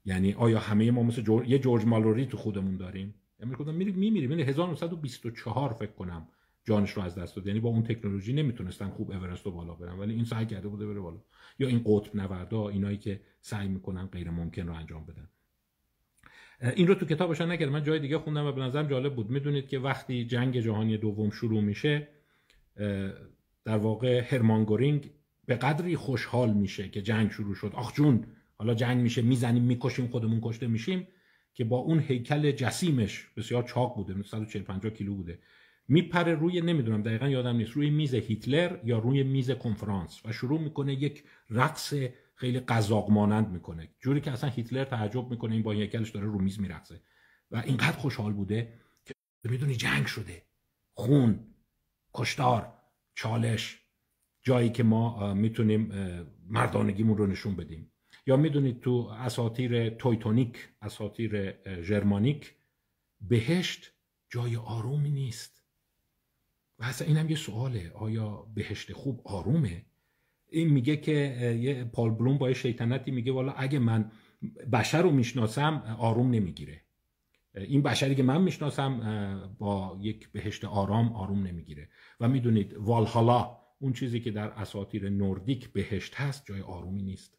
یعنی آیا همه ما مثل جور... یه جورج مالوری تو خودمون داریم؟ یعنی گفتم میریم میمیریم. یعنی 1924 فکر کنم جانش رو از دست داد. یعنی با اون تکنولوژی نمی‌تونستن خوب اورست رو بالا برن ولی این سعی کرده بوده بره بالا. یا این قطب نوردا اینایی که سعی می‌کنن غیر ممکن رو انجام بدن. این رو تو کتابشان نکرد من جای دیگه خوندم و به نظرم جالب بود. می‌دونید که وقتی جنگ جهانی دوم شروع میشه در واقع هرمان گورینگ به قدری خوشحال میشه که جنگ شروع شد. آخ جون حالا جنگ میشه می‌زنیم می‌کشیم خودمون کشته میشیم که با اون هیکل جسیمش بسیار چاق بوده. 140 50 کیلو بوده. میپره روی نمی‌دونم دقیقا یادم نیست روی میز هیتلر یا روی میز کنفرانس و شروع می‌کنه یک رقص خیلی قزاق مانند می‌کنه. جوری که اصلا هیتلر تعجب می‌کنه این با هیکلش داره رو میز میرقصه و اینقدر خوشحال بوده که می‌دونی جنگ شده. خون کشتار چالش جایی که ما می‌تونیم مردانگیمون رو نشون بدیم. یا می‌دونید تو اساتیر تویتونیک اساتیر ژرمانیک بهشت جای آرومی نیست. و اصلا اینم یه سواله. آیا بهشت خوب آرومه؟ این میگه که یه پال بلوم با شیطنتی میگه والا اگه من بشر رو می‌شناسم آروم نمی‌گیره. این بشری که من می‌شناسم با یک بهشت آرام آروم نمی‌گیره. و می‌دونید والهالا اون چیزی که در اساطیر نوردیک بهشت هست جای آرومی نیست.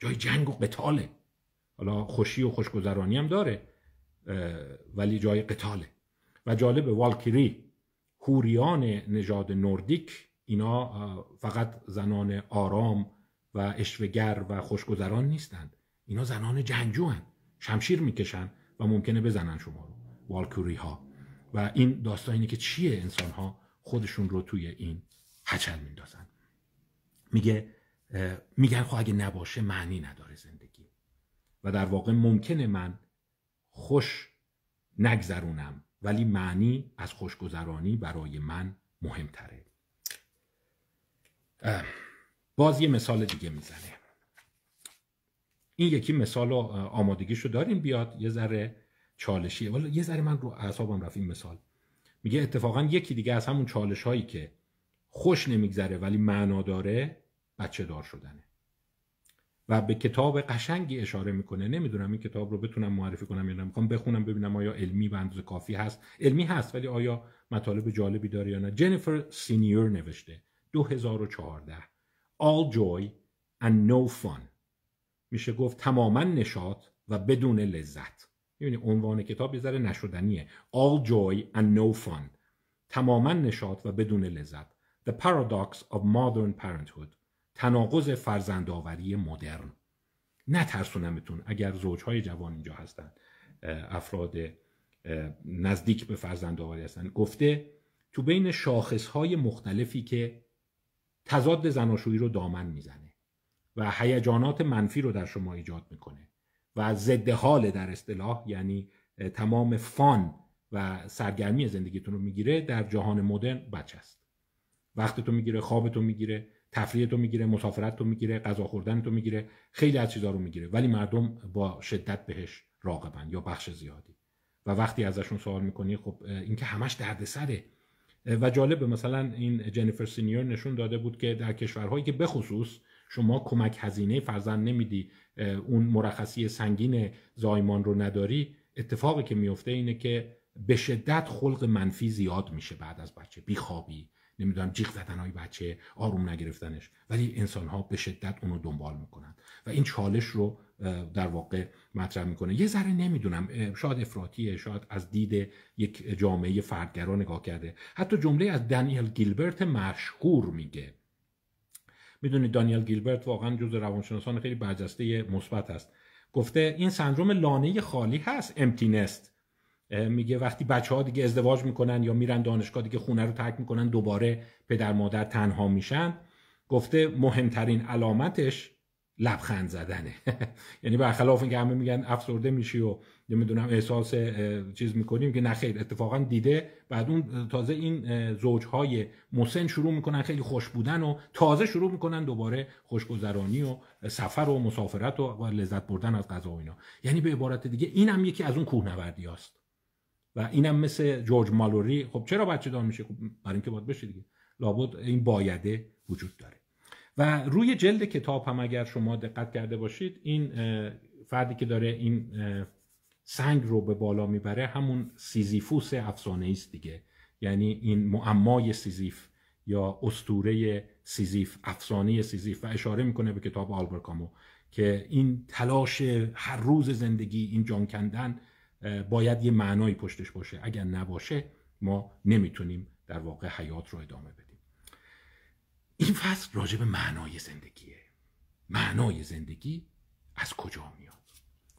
جای جنگ و قتاله. حالا خوشی و خوشگذرانی هم داره ولی جای قتاله. و جالب والکیری هوریان نژاد نوردیک اینا فقط زنان آرام و اشوگر و خوشگذران نیستند. اینا زنان جنگجو هن. شمشیر می‌کشن و ممکنه بزنن شما رو والکوری ها و این داستان اینه که چیه انسان ها خودشون رو توی این هچل میندازن. میگه میگن خب اگه نباشه معنی نداره زندگی. و در واقع ممکنه من خوش نگذرونم. ولی معنی از خوشگذرانی برای من مهمتره. باز یه مثال دیگه می‌زنه. این یکی مثال آمادگیشو داریم بیاد یه ذره چالشیه ولی یه ذره من رو اعصابم رفت این مثال. میگه اتفاقا یکی دیگه از همون چالش هایی که خوش نمیگذره ولی معنا داره بچه دار شدنه. و به کتاب قشنگی اشاره می‌کنه. نمی‌دونم این کتاب رو بتونم معرفی کنم یا نه. می‌خوام بخونم ببینم آیا علمی به اندازه کافی هست. علمی هست ولی آیا مطالب جالبی داره یا نه. جنیفر سینیور نوشته. 2014 All joy and no fun. میشه گفت تماما نشاط و بدون لذت. می‌بینی عنوان کتاب یه ذره نشدنیه. All joy and no fun. تماما نشاط و بدون لذت. The paradox of modern parenthood. تناقض فرزندآوری مدرن. نترسونمتون اگر زوجهای جوان اینجا هستن افراد نزدیک به فرزندآوری هستن. گفته تو بین شاخصهای مختلفی که تضاد زناشویی رو دامن می‌زنه و هیجانات منفی رو در شما ایجاد می‌کنه و ضد حال در اصطلاح یعنی تمام فان و سرگرمی زندگیتون رو می‌گیره در جهان مدرن بچه است. وقتتون می‌گیره خوابتون می‌گیره تفریحتو می‌گیره مسافرت می‌گیره غذا خوردن تو می‌گیره خیلی از چیزا رو می‌گیره. ولی مردم با شدت بهش راقبن یا بخش زیادی. و وقتی ازشون سوال می‌کنی خب این که همش دردسره. و جالب مثلا این جنیفر سینیور نشون داده بود که در کشورهایی که بخصوص شما کمک هزینه فرزند نمیدی اون مرخصی سنگین زایمان رو نداری اتفاقی که میفته اینه که به شدت خلق منفی زیاد میشه بعد از بچه. بیخوابی نمی‌دونم جیغ زدن های بچه آروم نگرفتنش. ولی انسان ها به شدت اونو دنبال می‌کنن. و این چالش رو در واقع مطرح می‌کنه. یه ذره نمی‌دونم شاید افراطیه شاید از دید یک جامعه فردگرا نگاه کرده. حتی جمله از دانیل گیلبرت مشهور میگه. می‌دونید دانیل گیلبرت واقعا جز روانشناسان خیلی برجسته مثبت است. گفته این سندروم لانه خالی هست امتینست میگه وقتی بچه ها دیگه ازدواج می‌کنن یا میرن دانشگاه دیگه خونه رو ترک می‌کنن دوباره پدر مادر تنها میشن. گفته مهمترین علامتش لبخند زدنه. یعنی برخلاف اینکه همه میگن افسرده میشی و نمی‌دونم احساس چیز می‌کنیم که نخیر اتفاقا دیده. بعد اون تازه این زوجهای مسن شروع می‌کنن خیلی خوش بودن و تازه شروع می‌کنن دوباره خوشگذرانی و سفر و مسافرت و لذت بردن از غذا و اینا. یعنی به عبارت دیگه این هم یکی از اون کوهنوردی هاست. و اینم مثل جورج مالوری. خب چرا بچه دار میشه؟ خب برای اینکه باید بشه دیگه. لابد این بایده وجود داره. و روی جلد کتاب هم اگر شما دقت کرده باشید این فردی که داره این سنگ رو به بالا می‌بره همون سیزیفوس افسانه است دیگه. یعنی این معمای سیزیف یا اسطوره سیزیف افسانه سیزیف. و اشاره می‌کنه به کتاب آلبر کامو که این تلاش هر روز زندگی این جان کندن باید یه معنایی پشتش باشه. اگر نباشه ما نمی‌تونیم در واقع حیات رو ادامه بدیم. این فصل راجع به معنای زندگیه. معنای زندگی از کجا میاد؟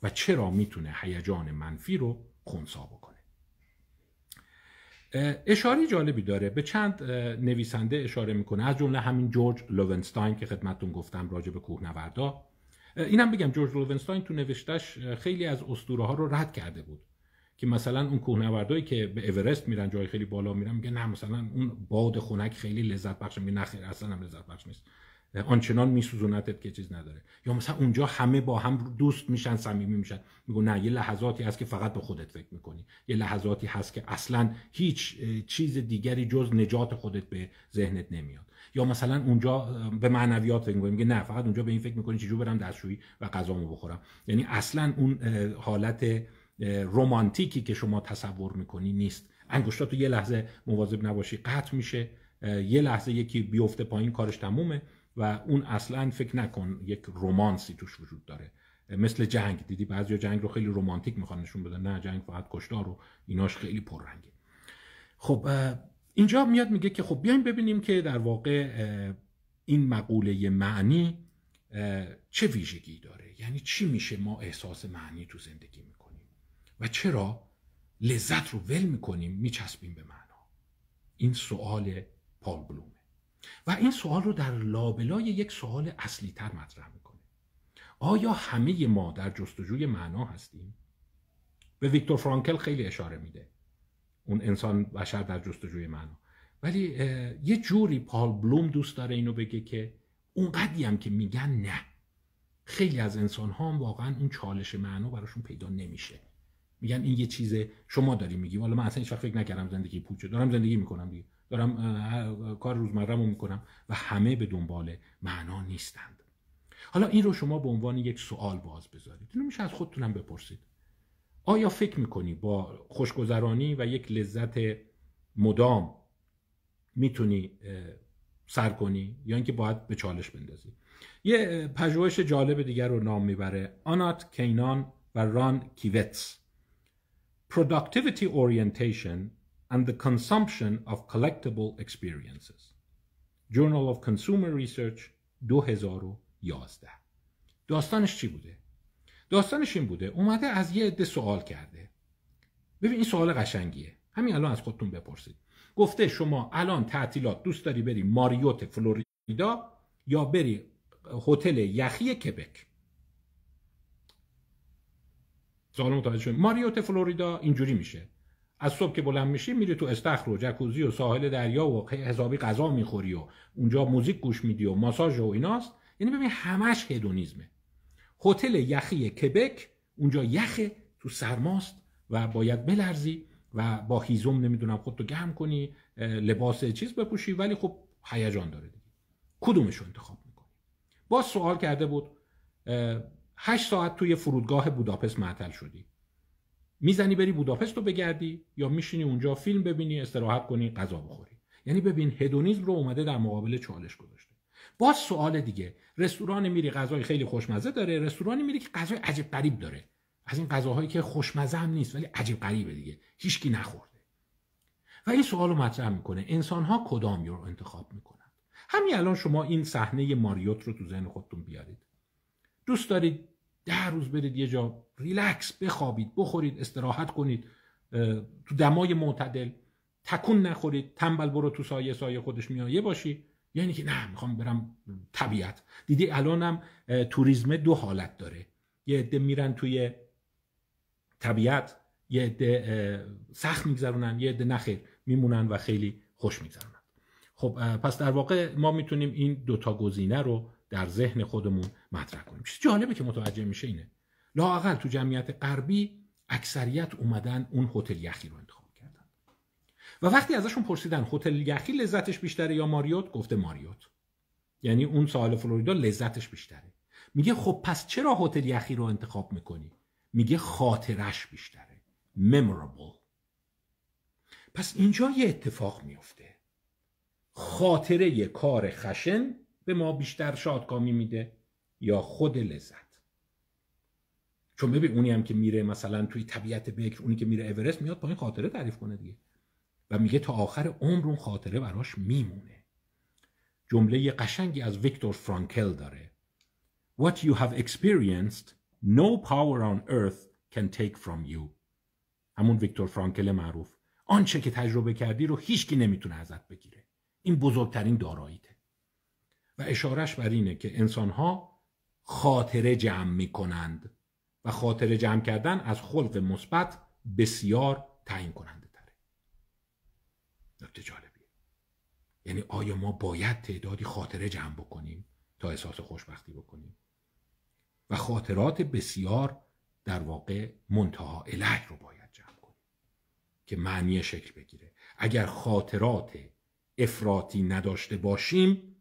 و چرا می‌تونه هیجان منفی رو خونسا بکنه؟ اشاره جالبی داره. به چند نویسنده اشاره می‌کنه. از جمله همین جورج لوونستاین که خدمتتون گفتم راجع به کوهنوردا. اینم بگم جورج لوونستاین تو نوشتش خیلی از اسطوره ها رو رد کرده بود. که مثلا اون کوهنوردایی که به اورست میرن جای خیلی بالا میرن میگه نه مثلا اون باد خنک خیلی لذت بخش میگه نه اصلا هم لذت بخش نیست. آنچنان میسوزونتت که چیز نداره. یا مثلا اونجا همه با هم دوست میشن صمیمی میشن. میگو نه یه لحظاتی هست که فقط به خودت فکر می‌کنی. یه لحظاتی هست که اصلا هیچ چیز دیگری جز نجات خودت به ذهنت نمیاد. یا مثلا اونجا به معنویات فکر میگه نه فقط اونجا به این فکر می‌کنی چجور برم دستشویی و غذامو بخورم. یعنی اصلا اون حالت رومانتیکی که شما تصور می‌کنی نیست. انگشتاتو یه لحظه مواظب نباشی قطع میشه یه لحظه یکی بیفته پایین کارش تمومه و اون اصلا فکر نکن یک رومانسی توش وجود داره. مثل جنگ. دیدی بعضی جنگ رو خیلی رمانتیک می‌خوان نشون بدن. نه جنگ فقط کشتار و ایناش خیلی پررنگه. خب اینجا میاد میگه که خب بیایم ببینیم که در واقع این مقوله معنی چه ویژگی داره. یعنی چی میشه ما احساس معنی تو زندگی می‌کنیم؟ و چرا لذت رو ول می‌کنیم میچسبیم به معنا؟ این سوال پال بلومه. و این سوال رو در لابلای یک سوال اصلی تر مطرح می‌کنه. آیا همه ما در جستجوی معنا هستیم؟ به ویکتور فرانکل خیلی اشاره میده. اون انسان بشر در جستجوی معنا. ولی یه جوری پال بلوم دوست داره اینو بگه که اونقدی هم که میگن نه. خیلی از انسان ها هم واقعا اون چالش معنا براشون پیدا نمیشه. میگن این یه چیزه شما داری میگی. والا من اصلا هیچ فکر نکردم زندگی پوچه. دارم زندگی می‌کنم دیگه. دارم کار روزمره‌مو می‌کنم و همه به دنبال معنا نیستند. حالا این رو شما به عنوان یک سوال باز بذارید. اینو میشه از خودتونم بپرسید. آیا فکر می‌کنی با خوشگذرانی و یک لذت مدام می‌تونی سر کنی؟ یا اینکه باید به چالش بندازی؟ یه پژوهش جالب دیگر رو نام می‌بره. آنات کینان و ران کیوتس. Productivity Orientation and the Consumption of Collectible Experiences. Journal of Consumer Research 2011 داستانش چی بوده؟ داستانش این بوده. اومده از یه عده سوال کرده. ببین این سوال قشنگیه. همین الان از خودتون بپرسید. گفته شما الان تعطیلات دوست داری بری ماریوت فلوریدا یا بری هتل یخی کبک؟ سوال متوجه شد ماریوت فلوریدا اینجوری میشه. از صبح که بلند میشی میری تو استخر و جکوزی و ساحل دریا و حسابی غذا می‌خوری و اونجا موزیک گوش میدی و ماساژ و ایناست. یعنی ببین همش هدونیزمه هتل یخی کبک اونجا یخه تو سرماست و باید بلرزی و با هیزم نمی‌دونم خودتو گرم کنی لباس چیز بپوشی ولی خب هیجان داره دیگه. کدومش رو انتخاب می‌کنی؟ باز سوال کرده بود هشت ساعت توی فرودگاه بوداپست معطل شدی. می‌زنی بری بوداپست رو بگردی یا میشینی اونجا فیلم ببینی استراحت کنی غذا بخوری؟ یعنی ببین هدونیزم رو اومده در مقابل چالش گذاشته. باز سوال دیگه. رستوران میری غذای خیلی خوشمزه داره رستورانی میری که غذای عجیب غریب داره. از این غذاهایی که خوشمزه هم نیست ولی عجیب غریبه دیگه. هیچکی نخورده. و این سوال مطرح می‌کنه. انسان ها کدامی رو انتخاب می‌کنن؟ همین الان شما این صحنه ماریوت رو تو ذهن خودتون بیارید. دوست دارید ده روز برید یه جا ریلکس بخوابید بخورید استراحت کنید تو دمای معتدل تکون نخورید تنبل برو تو سایه سایه خودش میایه باشی. یعنی که نه می‌خوام برم طبیعت. دیدی الانم توریسم دو حالت داره. یه عده میرن توی طبیعت یه عده سخت میگذرونن یه عده نخیر میمونن و خیلی خوش میگذرونن. خب پس در واقع ما می‌تونیم این دوتا گزینه رو در ذهن خودمون مطرح کنیم. چیز جالبه که متوجه میشه اینه. لااقل تو جمعیت غربی اکثریت اومدن اون هتل یخی رو انتخاب و وقتی ازشون پرسیدن هتل یخی لذتش بیشتره یا ماریوت گفته ماریوت. یعنی اون ساحل فلوریدا لذتش بیشتره. میگه خب پس چرا هتل یخی رو انتخاب می‌کنی؟ میگه خاطرش بیشتره. Memorable. پس اینجا یه اتفاق میفته خاطره کار خشن به ما بیشتر شادکامی میده یا خود لذت. چون ببین اونی هم که میره مثلا توی طبیعت بکر اونی که میره اورست میاد با این خاطره تعریف کنه دیگه. و میگه تا آخر عمر اون خاطره براش میمونه. جمله قشنگی از ویکتور فرانکل داره. What you have experienced no power on earth can take from you. همون ویکتور فرانکل معروف. آنچه که تجربه کردی رو هیچکی نمی‌تونه ازت بگیره. این بزرگترین داراییته. و اشارش بر اینه که انسانها خاطره جمع می کنند و خاطره جمع کردن از خلق مثبت بسیار تعیین کننده. نکته جالبیه. یعنی آیا ما باید تعدادی خاطره جمع بکنیم تا احساس خوشبختی بکنیم؟ و خاطرات بسیار در واقع منتها اله رو باید جمع کنیم که معنی شکل بگیره. اگر خاطرات افراطی نداشته باشیم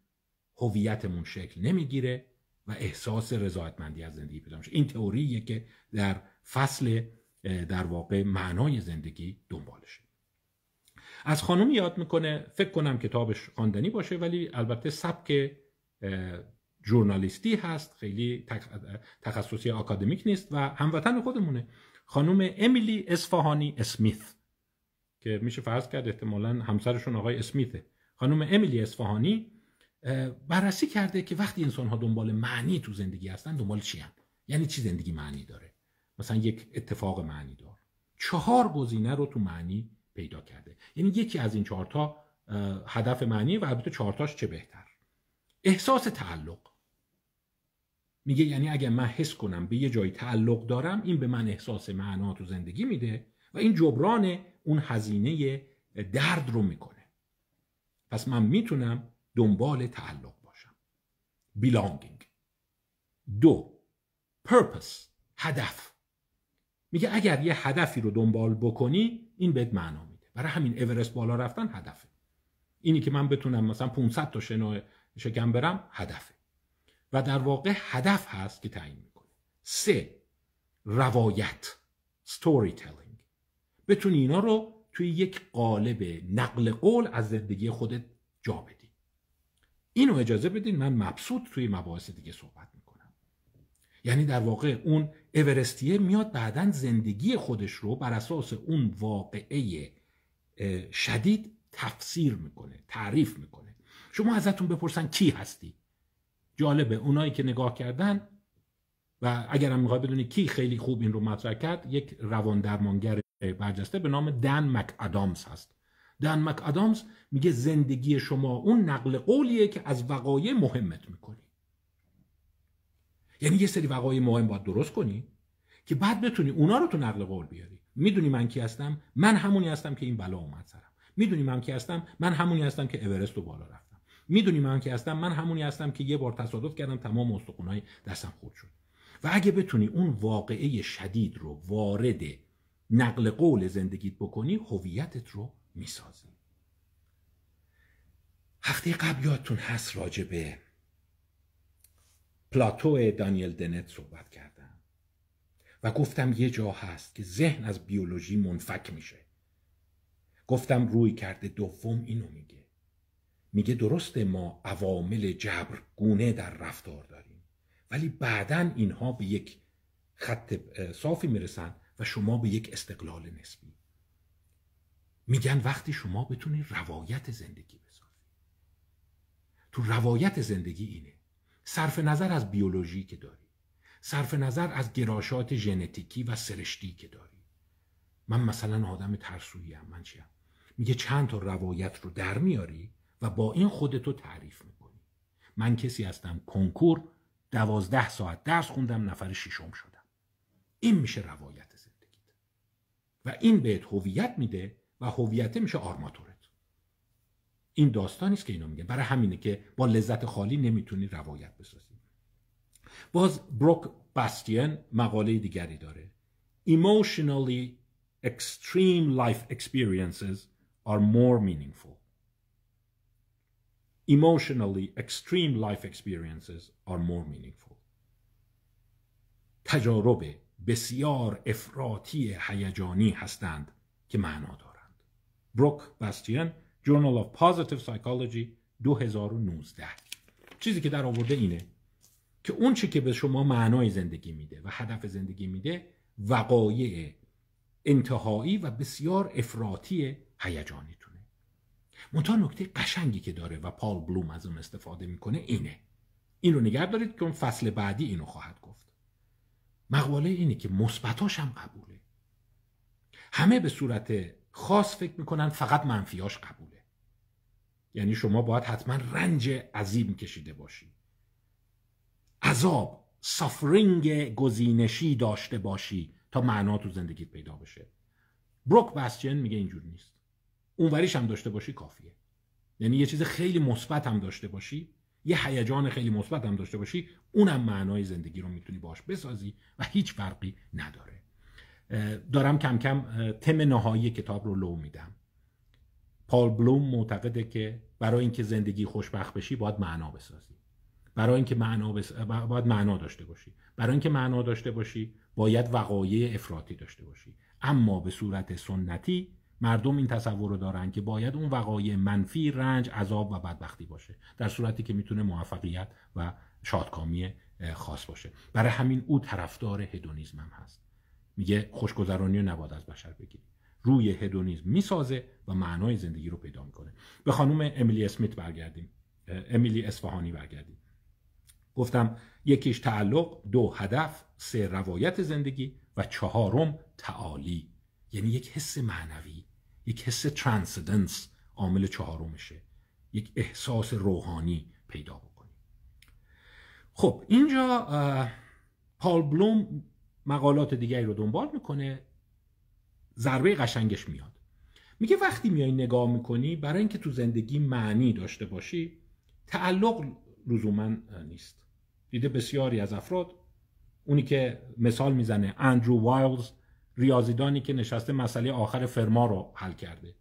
هویتمون شکل نمی‌گیره و احساس رضایتمندی از زندگی پیدا میشه. این تئوریه که در فصل در واقع معنای زندگی دنبالشه. از خانم یاد می‌کنه فکر کنم کتابش خواندنی باشه ولی البته سبک جورنالیستی هست خیلی تخصصی آکادمیک نیست و هموطن خودمونه. خانم امیلی اصفهانی اسمیث که میشه فرض کرد احتمالا همسرشون آقای اسمیثه. خانم امیلی اصفهانی بررسی کرده که وقتی انسان ها دنبال معنی تو زندگی هستن دنبال چی هم؟ یعنی چی زندگی معنی داره؟ مثلا یک اتفاق معنی دار. چهار گزینه رو تو معنی پیدا کرده. یعنی یکی از این چهارتا هدف معنی و البته چهارتاش چه بهتر. احساس تعلق. میگه یعنی اگر من حس کنم به یه جای تعلق دارم این به من احساس معنا تو زندگی میده و این جبران اون هزینه درد رو می‌کنه. پس من می‌تونم دنبال تعلق باشم. Belonging. دو purpose. هدف. میگه اگر یه هدفی رو دنبال بکنی این بهت معنا برای همین اورست بالا رفتن هدفه. اینی که من بتونم مثلا 500 تا شنا شکم برم هدفه. و در واقع هدف هست که تعیین می‌کنه. سه روایت ستوری تلینگ بتونی اینا رو توی یک قالب نقل قول از زندگی خودت جا بدی. اینو اجازه بدین من مبسوط توی مباحث دیگه صحبت می‌کنم. یعنی در واقع اون اورستیه میاد بعدا زندگی خودش رو بر اساس اون واقعه شدید تفسیر می‌کنه تعریف می‌کنه. شما ازتون بپرسن کی هستی؟ جالبه اونایی که نگاه کردن و اگر هم می‌خوای بدونی کی خیلی خوب این رو مطرح کرد یک روان درمانگر برجسته به نام دن مک ادامز هست. دن مک ادامز میگه زندگی شما اون نقل قولیه که از وقایع مهمت می‌کنی. یعنی یه سری وقایع مهم باید درست کنی که بعد بتونی اونا رو تو نقل قول بیاری. می‌دونی من کی هستم؟ من همونی هستم که این بلا اومد سرم. می‌دونی من کی هستم؟ من همونی هستم که اورست رو بالا رفتم. می‌دونی من کی هستم؟ من همونی هستم که یه بار تصادف کردم تمام استخونای دستم خورد شد. و اگه بتونی اون واقعه شدید رو وارد نقل قول زندگیت بکنی هویتت رو می‌سازی. هفته قبل یادتون هست راجع به پلاتو دانیل دنت صحبت کردم. و گفتم یه جا هست که ذهن از بیولوژی منفک میشه. گفتم روی کرده دوم اینو میگه. میگه درسته ما عوامل جبر گونه در رفتار داریم ولی بعدا اینها به یک خط صافی می‌رسن و شما به یک استقلال نسبی. میگن وقتی شما بتونی روایت زندگی بسازی. تو روایت زندگی اینه. صرف نظر از بیولوژی که داری. صرف نظر از گراشات ژنتیکی و سرشتی که داری. من مثلا آدم ترسویی هم من چیم؟ میگه چند تا روایت رو در میاری و با این خودتو تعریف می‌کنی. من کسی هستم کنکور دوازده ساعت درس خوندم نفر ششم شدم. این میشه روایت زندگیت. و این بهت هویت میده و هویت میشه آرماتورت. این داستانی است که اینا میگن. برای همینه که با لذت خالی نمی‌تونی روایت بسازی. باز بروک باستین مقاله دیگری داره emotionally extreme life experiences are more meaningful emotionally extreme life experiences are more meaningful تجارب بسیار افراطی هیجانی هستند که معنا دارند بروک باستین Journal of Positive Psychology 2019 چیزی که در آورده اینه که اون چی که به شما معنای زندگی میده و هدف زندگی میده وقایع انتهایی و بسیار افراطی هیجانیتونه. منتها نکته قشنگی که داره و پال بلوم از اون استفاده می‌کنه اینه. این رو نگه دارید که اون فصل بعدی اینو خواهد گفت. مقاله اینه که مثبتاش هم قبوله. همه به صورت خاص فکر می‌کنن فقط منفیاش قبوله. یعنی شما باید حتما رنج عظیم کشیده باشی عذاب سافرینگ گزینشی داشته باشی تا معنا تو زندگیت پیدا بشه. بروک بسچن میگه اینجور نیست. اونوریش هم داشته باشی کافیه. یعنی یه چیز خیلی مثبت هم داشته باشی یه هیجان خیلی مثبت هم داشته باشی اونم معنای زندگی رو می‌تونی باش بسازی و هیچ فرقی نداره. دارم کم کم تم نهایی کتاب رو لو میدم. پال بلوم معتقده که برای اینکه زندگی خوشبخت بشی باید معنا بسازی. برای اینکه معنا بس... باید معنا داشته باشی. برای اینکه معنا داشته باشی باید وقایع افراطی داشته باشی. اما به صورت سنتی مردم این تصور رو دارن که باید اون وقایع منفی رنج عذاب و بدبختی باشه. در صورتی که می‌تونه موفقیت و شادکامی خاص باشه. برای همین او طرفدار هدونیزم هم هست. میگه خوشگذرانی رو نباید از بشر بگیری. روی هدونیزم می‌سازه و معنای زندگی رو پیدا می‌کنه. به خانم امیلی اسمیت برگردیم. امیلی اصفهانی برگردیم. گفتم یکیش تعلق دو هدف سه روایت زندگی و چهارم تعالی. یعنی یک حس معنوی یک حس ترانسدنس عامل چهارمشه. یک احساس روحانی پیدا بکنی. خب اینجا پال بلوم مقالات دیگری رو دنبال می‌کنه. ضربه قشنگش میاد. میگه وقتی میای نگاه می‌کنی برای اینکه تو زندگی معنی داشته باشی تعلق لزوما نیست. دیده بسیاری از افراد اونی که مثال می‌زنه اندرو وایلز ریاضیدانی که نشسته مسئله آخر فرما رو حل کرده.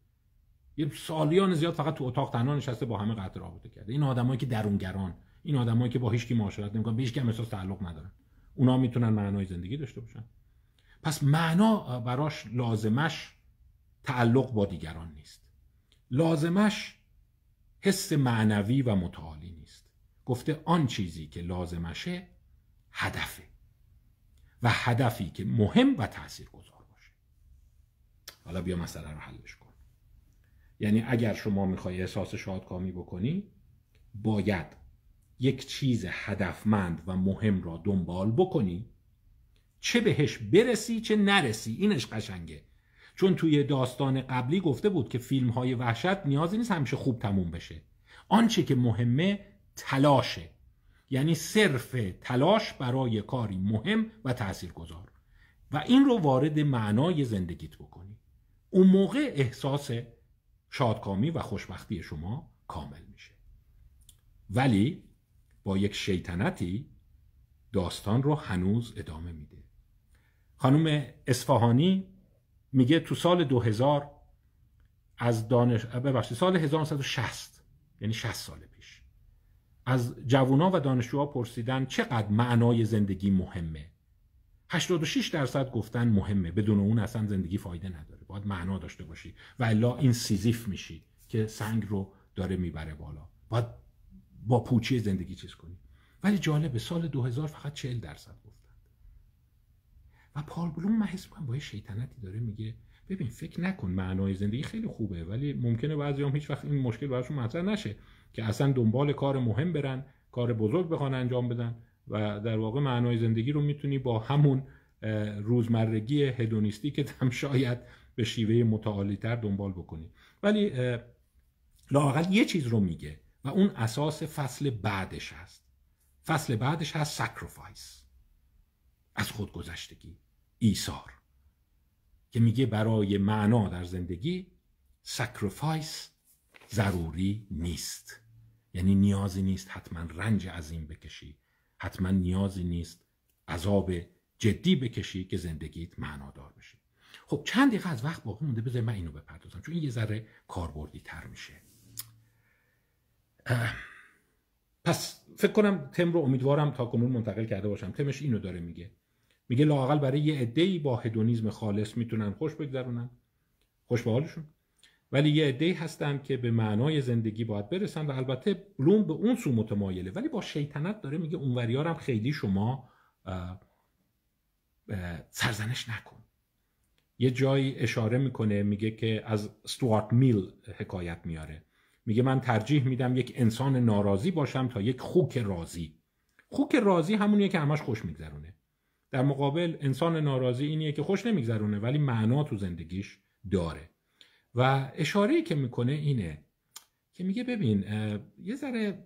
یه سالیان زیاد فقط تو اتاق تنها نشسته با همه قطع رابطه کرده. این آدمایی که درونگران این آدمایی که با هیچ کی معاشرت نمی‌کنن به هیچ کی احساس تعلق ندارن. اونا می‌تونن معنای زندگی داشته باشن. پس معنا براش لازمش تعلق با دیگران نیست. لازمش حس معنوی و متعالی گفته آن چیزی که لازمشه هدفه و هدفی که مهم و تأثیر گذار باشه. حالا بیا مسئله رو حلش کن. یعنی اگر شما می‌خوای احساس شادکامی بکنی باید یک چیز هدفمند و مهم را دنبال بکنی چه بهش برسی چه نرسی اینش قشنگه. چون توی داستان قبلی گفته بود که فیلم های وحشت نیازی نیست همیشه خوب تموم بشه. آنچه که مهمه تلاشه. یعنی صرف تلاش برای کاری مهم و تاثیرگذار. و این رو وارد معنای زندگیت بکنی. اون موقع احساس شادکامی و خوشبختی شما کامل میشه. ولی با یک شیطنتی داستان رو هنوز ادامه میده. خانم اصفهانی میگه تو سال 2000 از دانش ببخشید سال 1960 یعنی 60 سال پیش. از جوونا و دانشجوها پرسیدن چقدر معنای زندگی مهمه. 86 درصد گفتن مهمه. بدون اون اصلا زندگی فایده نداره. باید معنا داشته باشی. و الا این سیزیف میشی که سنگ رو داره می‌بره بالا. باید با پوچی زندگی چیز کنی. ولی جالب سال 2000 فقط 40 درصد گفتن. و پال بلوم من حس با یه شیطنتی داره میگه ببین فکر نکن معنای زندگی خیلی خوبه ولی ممکنه بعضی هم هیچ وقت این مشکل براشون مطرح نشه. که اصلا دنبال کار مهم برن کار بزرگ بخوان انجام بدن و در واقع معنای زندگی رو می‌تونی با همون روزمرگی هدونیستی که هم شاید به شیوه متعالی تر دنبال بکنی. ولی لاقل یه چیز رو میگه و اون اساس فصل بعدش هست. فصل بعدش هست sacrifice از خودگذشتگی. ایثار. که میگه برای معنا در زندگی sacrifice ضروری نیست. یعنی نیازی نیست حتما رنج عظیم بکشی حتما نیازی نیست عذاب جدی بکشی که زندگیت معنادار بشه خب چند دقیقه از وقت باقی مونده بذار من اینو بپردازم چون این یه ذره کاربردی تر میشه. پس فکر کنم تم رو امیدوارم تا کنون منتقل کرده باشم. تمش اینو داره میگه. میگه لاقل برای یه عده‌ای با هدونیزم خالص می‌تونن خوش بگذرونن. خوش به حالشون. ولی یه عده‌ای هستن که به معنای زندگی باید برسن و البته بلوم به اون سو متمایله. ولی با شیطنت داره میگه اونوریارم خیلی شما سرزنش نکن. یه جایی اشاره می‌کنه میگه که از ستوارت میل حکایت میاره. میگه من ترجیح میدم یک انسان ناراضی باشم تا یک خوک راضی. خوک راضی همونیه که همش خوش میگذرونه. در مقابل انسان ناراضی اینیه که خوش نمیگذرونه ولی معنا تو زندگیش داره. و اشاره که می‌کنه اینه که میگه ببین یه ذره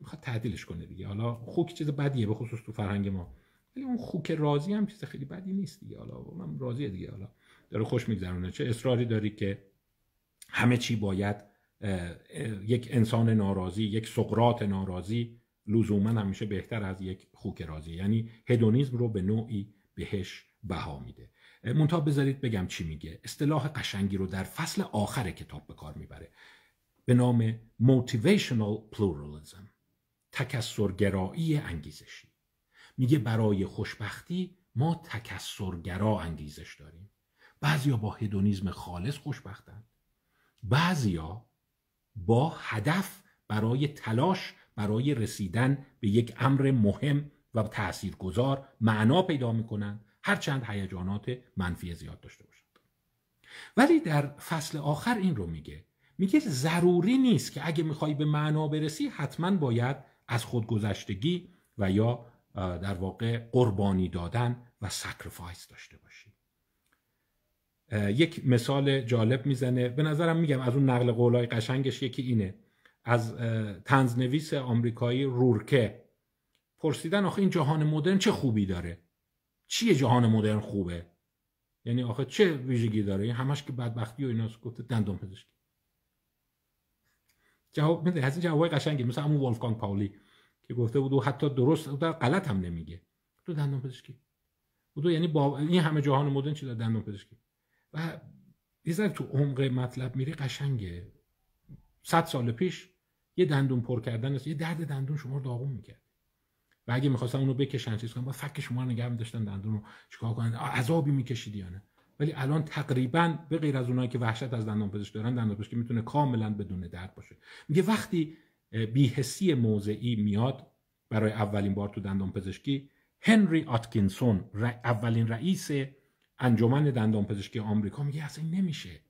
می‌خواد تعدیلش کنه دیگه. حالا خوک چیز بدیه به خصوص تو فرهنگ ما ولی اون خوک راضی هم چیز خیلی بدی نیست دیگه. حالا من راضیه دیگه. حالا داره خوش میگذرونه. چه اصراری داری که همه چی باید یک انسان ناراضی یک سقرات ناراضی لزوما همیشه بهتر از یک خوک راضی. یعنی هدونیزم رو به نوعی بهش بها میده. منتها بذارید بگم چی میگه. اصطلاح قشنگی رو در فصل آخر کتاب به کار می‌بره. به نام motivational pluralism تکسرگرایی انگیزشی. میگه برای خوشبختی ما تکسرگرا انگیزش داریم. بعضیا با هدونیزم خالص خوشبختن بعضیا با هدف برای تلاش برای رسیدن به یک امر مهم و تاثیرگذار معنا پیدا می‌کنن هرچند هیجانات منفی زیاد داشته باشند ولی در فصل آخر این رو میگه. میگه ضروری نیست که اگه می‌خوای به معنا برسی حتما باید از خودگذشتگی و یا در واقع قربانی دادن و sacrifice داشته باشی. یک مثال جالب می‌زنه. به نظرم میگم از اون نقل قولای قشنگش یکی اینه. از تنزنویس آمریکایی رورکه پرسیدن آخه این جهان مدرن چه خوبی داره؟ چیه جهان مدرن خوبه؟ یعنی آخه چه ویژگی داره؟ همش که بدبختی و ایناست گفته دندون پزشکی. جواب میده از این جوابای قشنگی مثل همون ولفگانگ پاولی که گفته بود و حتی درست و غلط هم نمیگه. تو دندون پزشکی. بودو یعنی با این همه جهان مدرن چی دندون پزشکی. و یه تو عمق مطلب میری قشنگه. صد سال پیش یه دندون پر کردن است یه درد دندون شما رو داغون می‌کرد. و اگه می‌خواستن اونو بکشن چیز کنن با فک شما نگه داشتن دندون رو. چیکار کنن؟ عذابی می‌کشید یا نه؟ ولی الان تقریبا به غیر از اونایی که وحشت از دندان پزشک دارن دندان پزشکی می‌تونه کاملا بدون درد باشه. میگه وقتی بیهسی موضعی میاد برای اولین بار تو دندان پزشکی هنری آتکینسون اولین رئیس انجمن دندان پزشکی آمریکا میگه اصلا این نمیشه.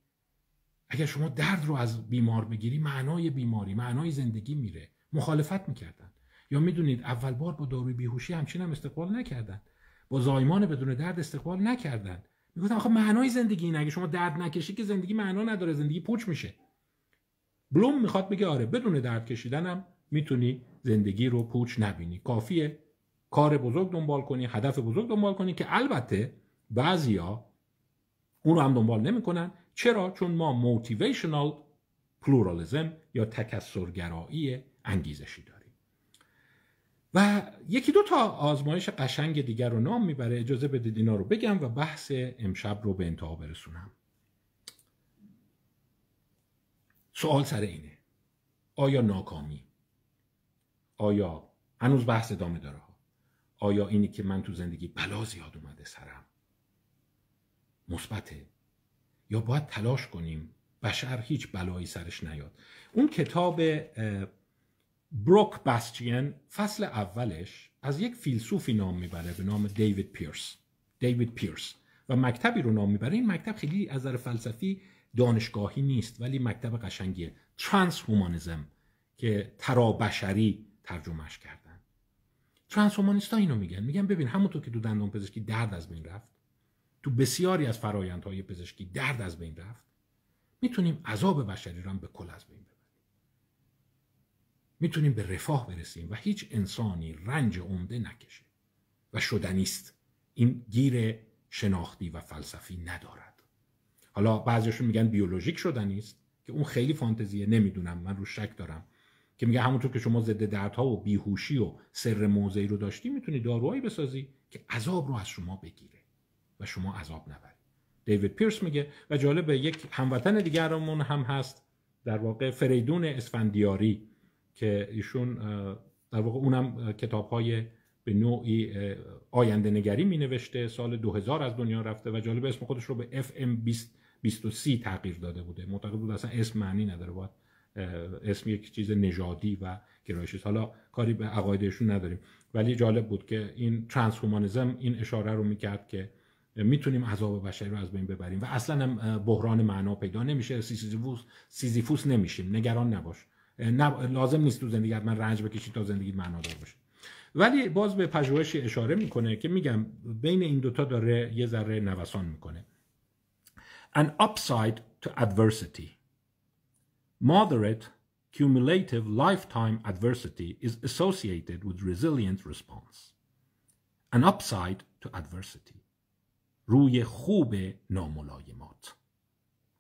اگر شما درد رو از بیمار بگیری معنای بیماری معنای زندگی میره. مخالفت می‌کردن. یا می‌دونید اول بار با داروی بیهوشی همچین هم استقبال نکردن. با زایمان بدون درد استقبال نکردن. می‌گفتن آخه معنای زندگی اینه اگه شما درد نکشی که زندگی معنا نداره زندگی پوچ میشه. بلوم می‌خواد بگه آره بدون درد کشیدنم می‌تونی زندگی رو پوچ نبینی. کافیه. کار بزرگ دنبال کنی هدف بزرگ دنبال کنی که البته بعضیا اون رو هم دنبال نمی‌کنن. چرا؟ چون ما motivational pluralism یا تکثرگرایی انگیزشی داریم. و یکی دو تا آزمایش قشنگ دیگر رو نام می‌بره. اجازه بدید اینا رو بگم و بحث امشب رو به انتها برسونم. سوال سر اینه. آیا ناکامی؟ آیا هنوز بحث ادامه داره آیا اینی که من تو زندگی بلا زیاد اومده سرم مثبته؟ یا باید تلاش کنیم بشر هیچ بلایی سرش نیاد؟ اون کتاب بروک باستین فصل اولش از یک فیلسوفی نام می‌بره به نام دیوید پیرس دیوید پیرس و مکتبی رو نام می‌بره. این مکتب خیلی از نظر فلسفی دانشگاهی نیست ولی مکتب قشنگیه ترانس هومانیزم که ترابشری ترجمهش کردن. ترانس ها اینو میگن. میگن ببین همونطور که تو دندان پزشکی درد از بین رفت تو بسیاری از فرایندهای پزشکی درد از بین رفت می‌تونیم عذاب بشری رو هم به کل از بین ببریم. می‌تونیم به رفاه برسیم و هیچ انسانی رنج عمده نکشه. و شدنیست این گیر شناختی و فلسفی ندارد. حالا بعضیشون میگن بیولوژیک شدنیست که اون خیلی فانتزیه نمی‌دونم. من رو شک دارم. که میگه همونطور که شما ضد دردها و بیهوشی و سر موضعی رو داشتی می‌تونی داروهایی بسازی که عذاب رو از شما بگیره و شما عذاب نبرید دیوید پیرس میگه و جالب یک هموطن دیگرمون هم هست در واقع فریدون اسفندیاری. که ایشون در واقع اونم کتاب های به نوعی آینده نگری می نوشته سال 2000 از دنیا رفته و جالب اسم خودش رو به FM 20 تغییر داده بوده. معتقد بود اصلا اسم معنی نداره باید اسم یک چیز نژادی و گرایشی حالا کاری به عقایدشون نداریم. ولی جالب بود که این ترانسهومانیزم این اشاره رو می‌کرد که می‌تونیم عذاب بشری رو از بین ببریم و اصلا هم بحران معنا پیدا نمیشه. سیزیفوس سیزیفوس نمیشیم. نگران نباش. لازم نیست تو زندگی من رنج بکشی تا زندگی معنادار باشه. ولی باز به پژوهشی اشاره می‌کنه که میگم بین این دوتا داره یه ذره نوسان می‌کنه. An upside to adversity. Moderate cumulative lifetime adversity is associated with resilient response. An upside to adversity. روی خوب ناملایمات.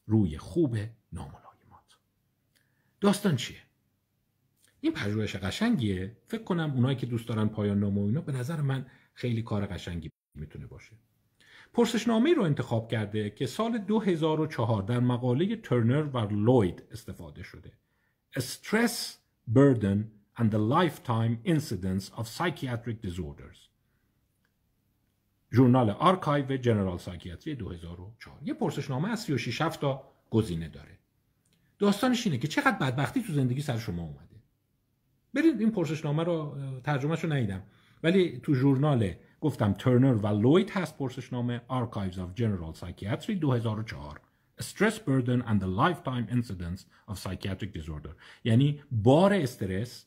روی خوب ناملایمات. داستان چیه؟ این پژوهش قشنگیه. فکر کنم اونایی که دوست دارن پایان نامه و اینا به نظر من خیلی کار قشنگی می‌تونه باشه. پرسشنامه رو انتخاب کرده که سال 2004 در مقاله ترنر و لوید استفاده شده. Stress, Burden and the Lifetime Incidence of Psychiatric Disorders. ژورنال archive general psychiatry 2004 یه پرسشنامه از 36 تا گزینه داره. داستانش اینه که چقدر بدبختی تو زندگی سر شما اومده. برید این پرسشنامه رو ترجمهش رو ندیدم. ولی تو ژورنال گفتم ترنر و لوید هست پرسشنامه Archives of General Psychiatry 2004 Stress Burden and the Lifetime Incidence of Psychiatric Disorder. یعنی بار استرس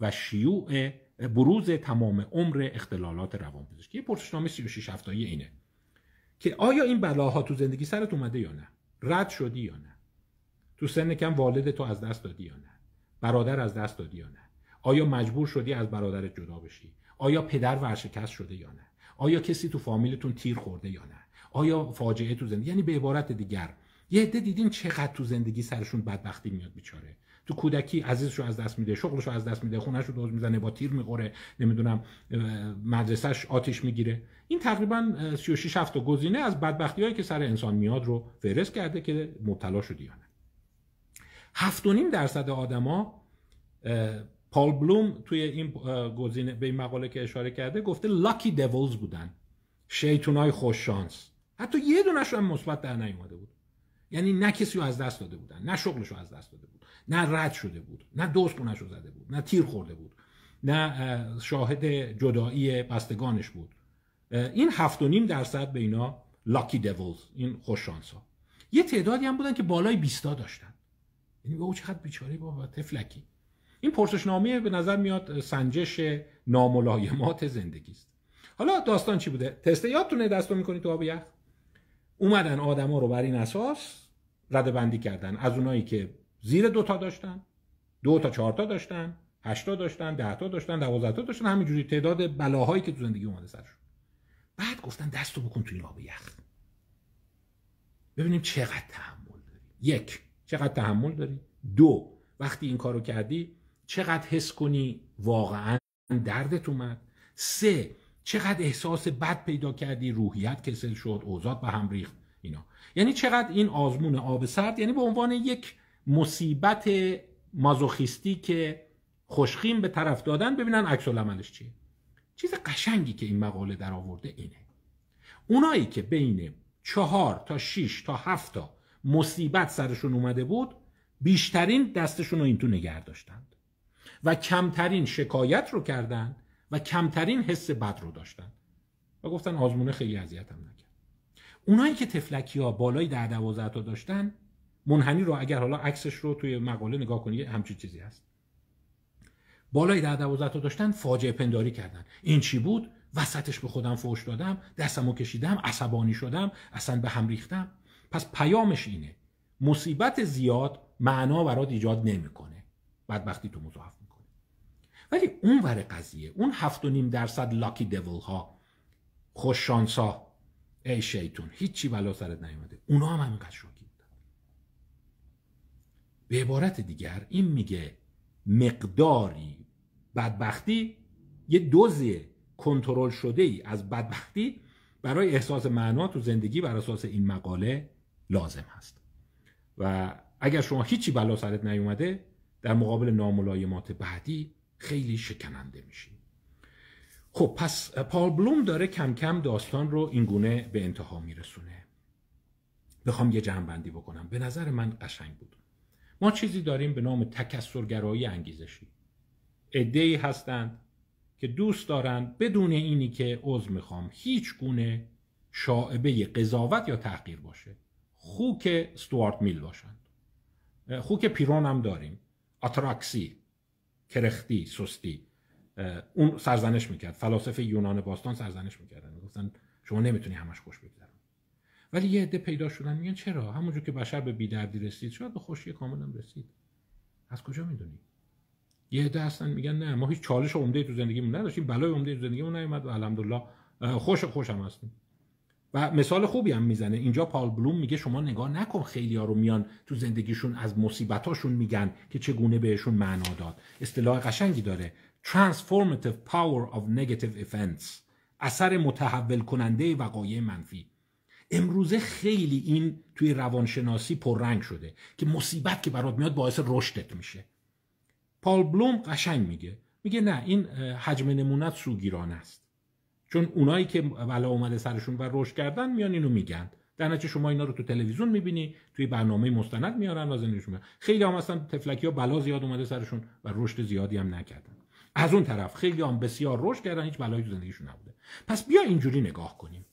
و شیوع بروز تمام عمر اختلالات روانپزشکی. پرسشنامه 36 هفتایی اینه که آیا این بلاها تو زندگی سرت اومده یا نه؟ رد شدی یا نه؟ تو سن کم والد تو از دست دادی یا نه؟ برادر از دست دادی یا نه؟ آیا مجبور شدی از برادرت جدا بشی؟ آیا پدر ورشکست شده یا نه؟ آیا کسی تو فامیلتون تیر خورده یا نه؟ آیا فاجعه تو زندگی یعنی به عبارت دیگر. یه عده دیدین چقدر تو زندگی سرشون بدبختی میاد بیچاره. تو کودکی عزیزشو از دست میده شغلشو از دست میده خونهشو دوز می‌زنه با تیر می‌خوره نمی‌دونم مدرسهش آتیش می‌گیره. این تقریبا 36 هفته گزینه از بدبختی هایی که سر انسان میاد رو فهرست کرده که مبتلا شدی یا نه. هفت درصد آدما پال بلوم توی این گزینه به این مقاله که اشاره کرده گفته لاکی دیولز بودن. شیطونای خوش شانس حتی یه دونش هم مثبت در نیومده بود. یعنی نه کسی رو از دست داده بودن نه شغلش رو از دست داده بود نه رد شده بود نه دوست رو زده بود نه تیر خورده بود نه شاهد جدایی بستگانش بود. این هفت و نیم درصد به اینا لاکی دیولز این خوش ها یه تعدادی هم بودن که بالای بیستا داشتن. یعنی او چقدر بیچاره بابا تفلکی. این پرسشنامه به نظر میاد سنجش ناملایمات زندگی است. حالا داستان چی بوده؟ تست یادتونه دستو می‌کنی تو آب یخ؟ اومدن آدما رو بر این اساس رده بندی کردن. از اونایی که زیر دوتا داشتن دو تا چهار تا داشتن هشتا داشتن ده تا داشتن دوازده تا داشتن همینجوری تعداد بلاهایی که تو زندگی اومده سرشون بعد گفتن دستو بکن تو این آب یخ. ببینیم چقدر تحمل داری. یک چقدر تحمل داری. دو وقتی این کارو کردی چقدر حس کنی واقعا دردت اومد؟ سه چقدر احساس بد پیدا کردی؟ روحیت کسل شد اوزاد به هم ریخت اینا. یعنی چقدر این آزمون آب سرد یعنی به عنوان یک مصیبت مازوخیستی که خوشخیم به طرف دادن ببینن عکس العملش چیه. چیز قشنگی که این مقاله در آورده اینه. اونایی که بین چهار تا شیش تا هفت تا مصیبت سرشون اومده بود بیشترین دستشون رو این تو نگر داشتند. و کمترین شکایت رو کردن و کمترین حس بد رو داشتن. و گفتن آزمونه خیلی اذیتم نکرد. اونایی که تفلکی ها بالای در دوازده تا داشتن منحنی رو اگر حالا عکسش رو توی مقاله نگاه کنید همچین چیزی هست. بالای در دوازده تا داشتن فاجعه پنداری کردن. این چی بود؟ وسطش به خودم فوش دادم دستمو کشیدم عصبانی شدم اصلا به هم ریختم. پس پیامش اینه مصیبت زیاد معنا برات ایجاد نمی‌کنه. بدبختی تو مضاعف ولی اون ور قضیه اون هفت و نیم درصد لاکی دیول ها خوششانس ها ای شیطون هیچی بلا سرت نیومده. اونا هم همینقدر شوکی بودن به عبارت دیگر این میگه مقداری بدبختی یه دوزی کنترل شده ای از بدبختی برای احساس معنا تو زندگی بر اساس این مقاله لازم هست. و اگر شما هیچی بلا سرت نیومده در مقابل ناملایمات بعدی خیلی شکننده میشی. خب پس پال بلوم داره کم کم داستان رو اینگونه به انتها میرسونه. بخوام یه جمع بکنم. به نظر من قشنگ بود. ما چیزی داریم به نام تکسرگرایی انگیزشی. ادهی هستند که دوست دارند بدون اینی که عضو می‌خوام هیچ گونه شاعبه قضاوت یا تحقیر باشه. خوک ستوارت میل باشند. خوک پیرون هم داریم. آتراکسی کرختی سستی. اون سرزنش می‌کرد. فلاسفه یونان باستان سرزنش می‌کردن. می‌گفتن شما نمی‌تونی همش خوش بگذرن ولی یه عده پیدا شدن میگن چرا؟ همونجور که بشر به بیدردی رسید شاید به خوشی کاملا رسید. از کجا می‌دونی؟ یه عده هستن میگن نه ما هیچ چالش عمده تو زندگیمون نداشتیم بلای عمده تو زندگیمون نیومد و الحمدلله خوش خوشم هستیم. و مثال خوبی هم می‌زنه. اینجا پال بلوم میگه شما نگاه نکن خیلی ها رو میان تو زندگیشون از مصیبتاشون میگن که چگونه بهشون معنا داد. اصطلاح قشنگی داره. Transformative power of negative events. اثر متحول کننده وقایع منفی. امروزه خیلی این توی روانشناسی پررنگ شده که مصیبت که برات میاد باعث رشدت میشه. پال بلوم قشنگ میگه. میگه نه این حجم نمونت سوگیرانه است. چون اونایی که بلا اومده سرشون و رشد کردن میان اینو میگن. در نتیجه شما اینا رو تو تلویزیون می‌بینی توی برنامه مستند میارن و زندگیشون خیلی هم اصلا تفلکی ها بلا زیاد اومده سرشون و رشد زیادی هم نکردن. از اون طرف خیلی هم بسیار رشد کردن هیچ بلایی تو زندگیشون نبوده. پس بیا اینجوری نگاه کنیم.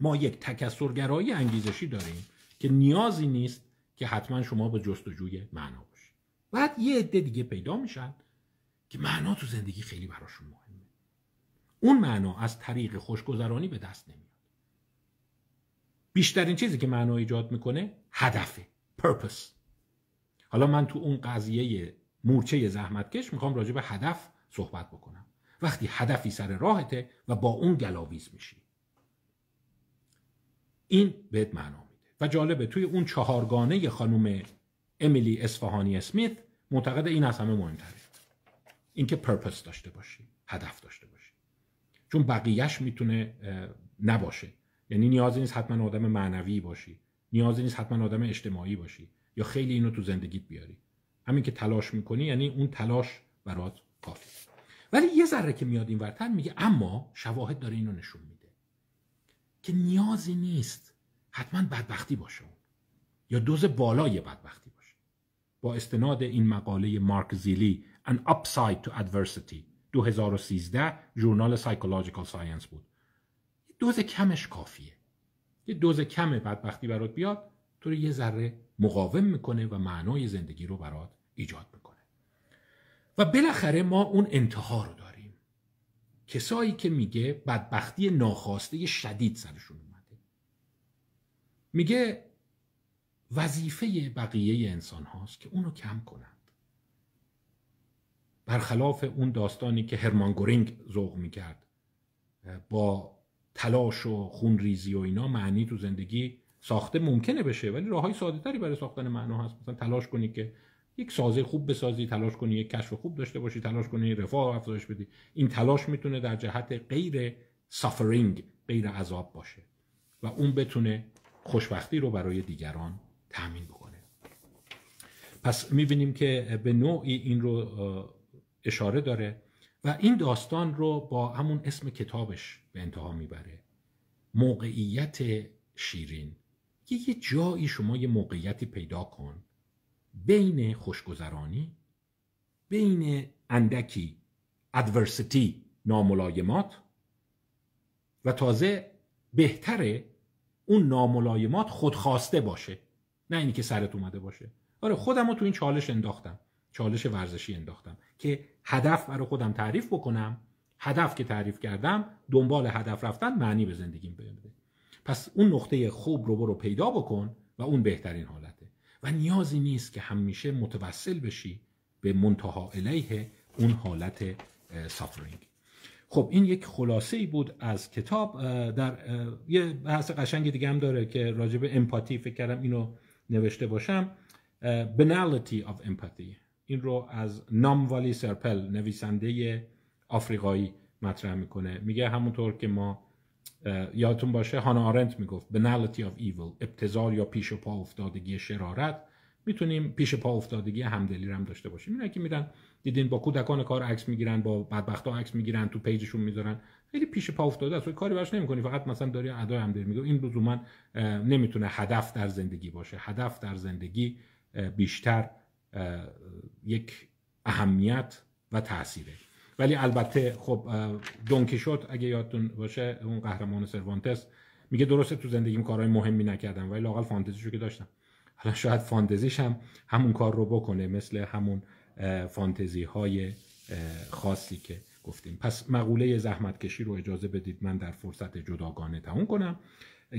ما یک تکسرگرایی انگیزشی داریم که نیازی نیست که حتما شما به جستجوی معنا باشید بعد یه عده دیگه پیدا میشن که معنا تو زندگی خیلی براشون مهمه. اون معنا از طریق خوشگذرانی به دست نمیاد. بیشترین چیزی که معنا ایجاد می‌کنه هدفه پرپس حالا من تو اون قضیه مورچه زحمتکش می‌خوام راجع به هدف صحبت بکنم. وقتی هدفی سر راهته و با اون گلاویز میشی. این بهت معنا میده. و جالبه توی اون چهارگانه خانم امیلی اصفهانی اسمیت معتقد این از همه مهمتره. اینکه پرپس داشته باشی هدف داشته باشی. چون بقیهش می‌تونه نباشه. یعنی نیازی نیست حتما آدم معنوی باشی. نیازی نیست حتما آدم اجتماعی باشی. یا خیلی اینو تو زندگیت بیاری. همین که تلاش می‌کنی یعنی اون تلاش برات کافی ولی یه ذره که میاد این ورتر میگه اما شواهد داره اینو نشون میده که نیازی نیست حتما بدبختی باشه یا دوز بالای بدبختی باشه. با استناد این مقاله مارک زیلی An Upside to Adversity. 2013 ژورنال Psychological Science بود. دوز کمش کافیه. یه دوز کم بدبختی برات بیاد تو رو یه ذره مقاوم می‌کنه و معنای زندگی رو برات ایجاد می‌کنه. و بالاخره ما اون انتها رو داریم. کسایی که میگه بدبختی ناخواسته شدید سرشون اومده. میگه وظیفه بقیه انسان هاست که اونو کم کنند برخلاف اون داستانی که هرمان گورینگ ذوق می‌کرد. با تلاش و خونریزی و اینا معنی تو زندگی ساخته ممکنه بشه ولی راه های ساده تری برای ساختن معنا هست. مثلا تلاش کنی که یک سازه خوب بسازی تلاش کنی یک کشف خوب داشته باشی تلاش کنی رفاه افزایش بدی. این تلاش می‌تونه در جهت غیر سافرینگ غیر عذاب باشه و اون بتونه خوشبختی رو برای دیگران تامین بکنه. پس می‌بینیم که به نوعی این رو اشاره داره و این داستان رو با همون اسم کتابش به انتها می‌بره. موقعیت شیرین. یه جایی شما یه موقعیتی پیدا کن. بین خوشگذرانی بین اندکی ادورسیتی ناملایمات و تازه بهتره اون ناملایمات خودخواسته باشه. نه اینی که سرت اومده باشه. آره خودم رو تو این چالش انداختم. چالش ورزشی انداختم که هدف برای خودم تعریف بکنم. هدف که تعریف کردم دنبال هدف رفتن معنی به زندگیم بده پس اون نقطه خوب رو برو پیدا بکن و اون بهترین حالته. و نیازی نیست که همیشه متوسل بشی به منتها علیه اون حالت سافرینگ خب این یک خلاصه ای بود از کتاب. در یه بحث قشنگ دیگه هم داره که راجب امپاتی فکر کردم اینو نوشته باشم. Banality of Empathy. این رو از نام والی سرپل نویسنده آفریقایی مطرح می‌کنه. میگه همونطور که ما یادتون باشه هانا آرنت می‌گفت banality of evil ابتزال یا پیش پا افتادگی شرارت. می‌تونیم پیش پا افتادگی همدلی هم داشته باشیم. اینا که میرن دیدین با کودکان کار عکس می‌گیرن با بدبختا عکس می‌گیرن تو پیجشون می‌ذارن. خیلی پیش پا افتاده است. کاری براش نمی‌کنی. فقط مثلا داری ادای همدلی میگه این لزوما نمی‌تونه هدف در زندگی باشه. هدف در زندگی بیشتر یک اهمیت و تاثیره ولی البته خب دونکیشوت اگه یادتون باشه اون قهرمان سروانتس میگه درسته تو زندگیم کارهای مهمی نکردم ولی لاقل فانتزیشو که داشتم. حالا شاید فانتزیش هم همون کار رو بکنه مثل همون فانتزی های خاصی که گفتیم. پس مقوله زحمت کشی رو اجازه بدید من در فرصت جداگانه تموم کنم.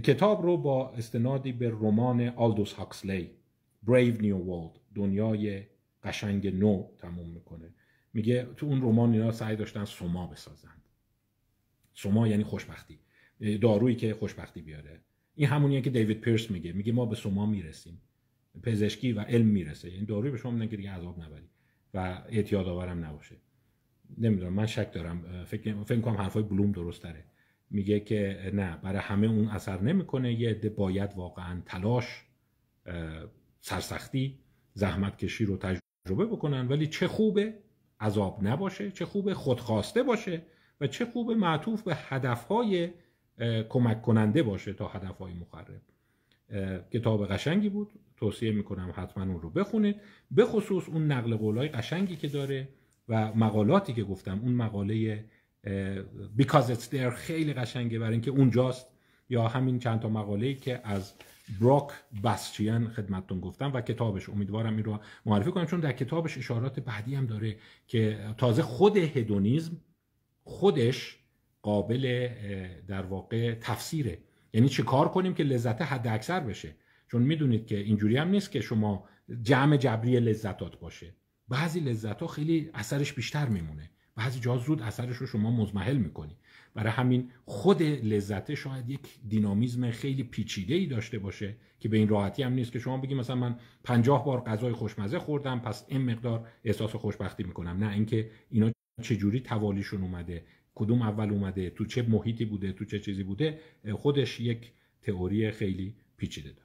کتاب رو با استنادی به رمان آلدوس هاکسلی Brave New World دنیای قشنگ نو تموم می‌کنه. میگه تو اون رمان اینا سعی داشتن سما بسازن. سما یعنی خوشبختی. دارویی که خوشبختی بیاره. این همونیه که دیوید پیرس میگه. میگه ما به سما می‌رسیم. پزشکی و علم می‌رسه. یعنی داروی به شما میگن که دیگه عذاب نبری و اعتیاد آورم نباشه. نمی‌دونم من شک دارم. فکر فکر کنم حرفای بلوم درست داره میگه که نه برای همه اون اثر نمی‌کنه. یه عده باید واقعا تلاش سرسختی زحمت کشی رو تجربه بکنن ولی چه خوبه عذاب نباشه چه خوبه خودخواسته باشه و چه خوبه معطوف به هدفهای کمک کننده باشه تا هدفهای مخرب. کتاب قشنگی بود توصیه می‌کنم حتما اون رو بخونید. به خصوص اون نقل قولای قشنگی که داره و مقالاتی که گفتم اون مقاله Because it's there خیلی قشنگه برای اینکه اونجاست یا همین چند تا مقاله که از بروک بسچیان خدمتتون گفتم و کتابش امیدوارم این رو معرفی کنم چون در کتابش اشارات بعدی هم داره که تازه خود هدونیزم خودش قابل در واقع تفسیره. یعنی چه کار کنیم که لذت حد اکثر بشه؟ چون می‌دونید که اینجوری هم نیست که شما جمع جبری لذتات باشه. بعضی لذت ها خیلی اثرش بیشتر میمونه. بعضی جا زود اثرش رو شما مزمحل می‌کنی. برای همین خود لذت شاید یک دینامیزم خیلی پیچیده ای داشته باشه که به این راحتی هم نیست که شما بگی مثلا من پنجاه بار غذای خوشمزه خوردم پس این مقدار احساس خوشبختی می‌کنم. نه اینکه اینا چجوری توالیشون اومده کدوم اول اومده تو چه محیطی بوده تو چه چیزی بوده خودش یک تئوری خیلی پیچیده داره.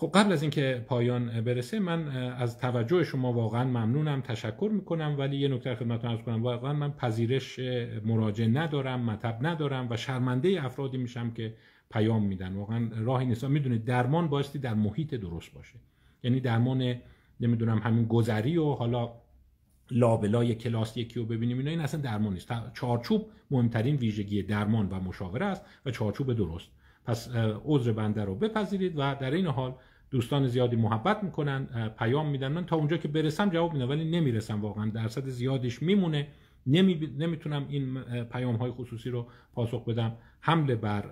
خب قبل از اینکه پایان برسه من از توجه شما واقعا ممنونم تشکر می‌کنم. ولی یه نکته خدمتتون عرض کنم واقعا من پذیرش مراجعه ندارم مطب ندارم و شرمنده افرادی میشم که پیام میدن. واقعا راهی نیست. می‌دونید درمان بایستی در محیط درست باشه. یعنی درمان نمی‌دونم همین گذری و حالا لابلای کلاس یکی رو ببینیم اینا این اصلا درمان نیست. چارچوب مهمترین ویژگی درمان و مشاوره است و چارچوب درست. پس عذر بنده رو بپذیرید و در این حال دوستان زیادی محبت می‌کنن پیام میدن. من تا اونجا که برسم جواب میدم ولی نمی‌رسم واقعا. درصد زیادیش میمونه. نمی... نمی‌تونم این پیام های خصوصی رو پاسخ بدم. حمله بر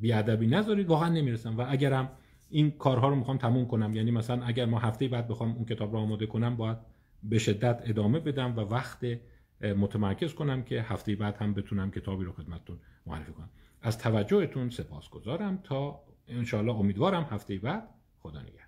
بیادبی نذارید. واقعا نمی‌رسم. و اگرم این کارها رو می‌خوام تموم کنم یعنی مثلا اگر ما هفته بعد بخوام اون کتاب رو آماده کنم باید به شدت ادامه بدم و وقت متمرکز کنم که هفته بعد هم بتونم کتابی رو خدمتتون معرفی کنم. از توجهتون سپاسگزارم تا انشاءالله امیدوارم هفته بعد خدا نگهدار.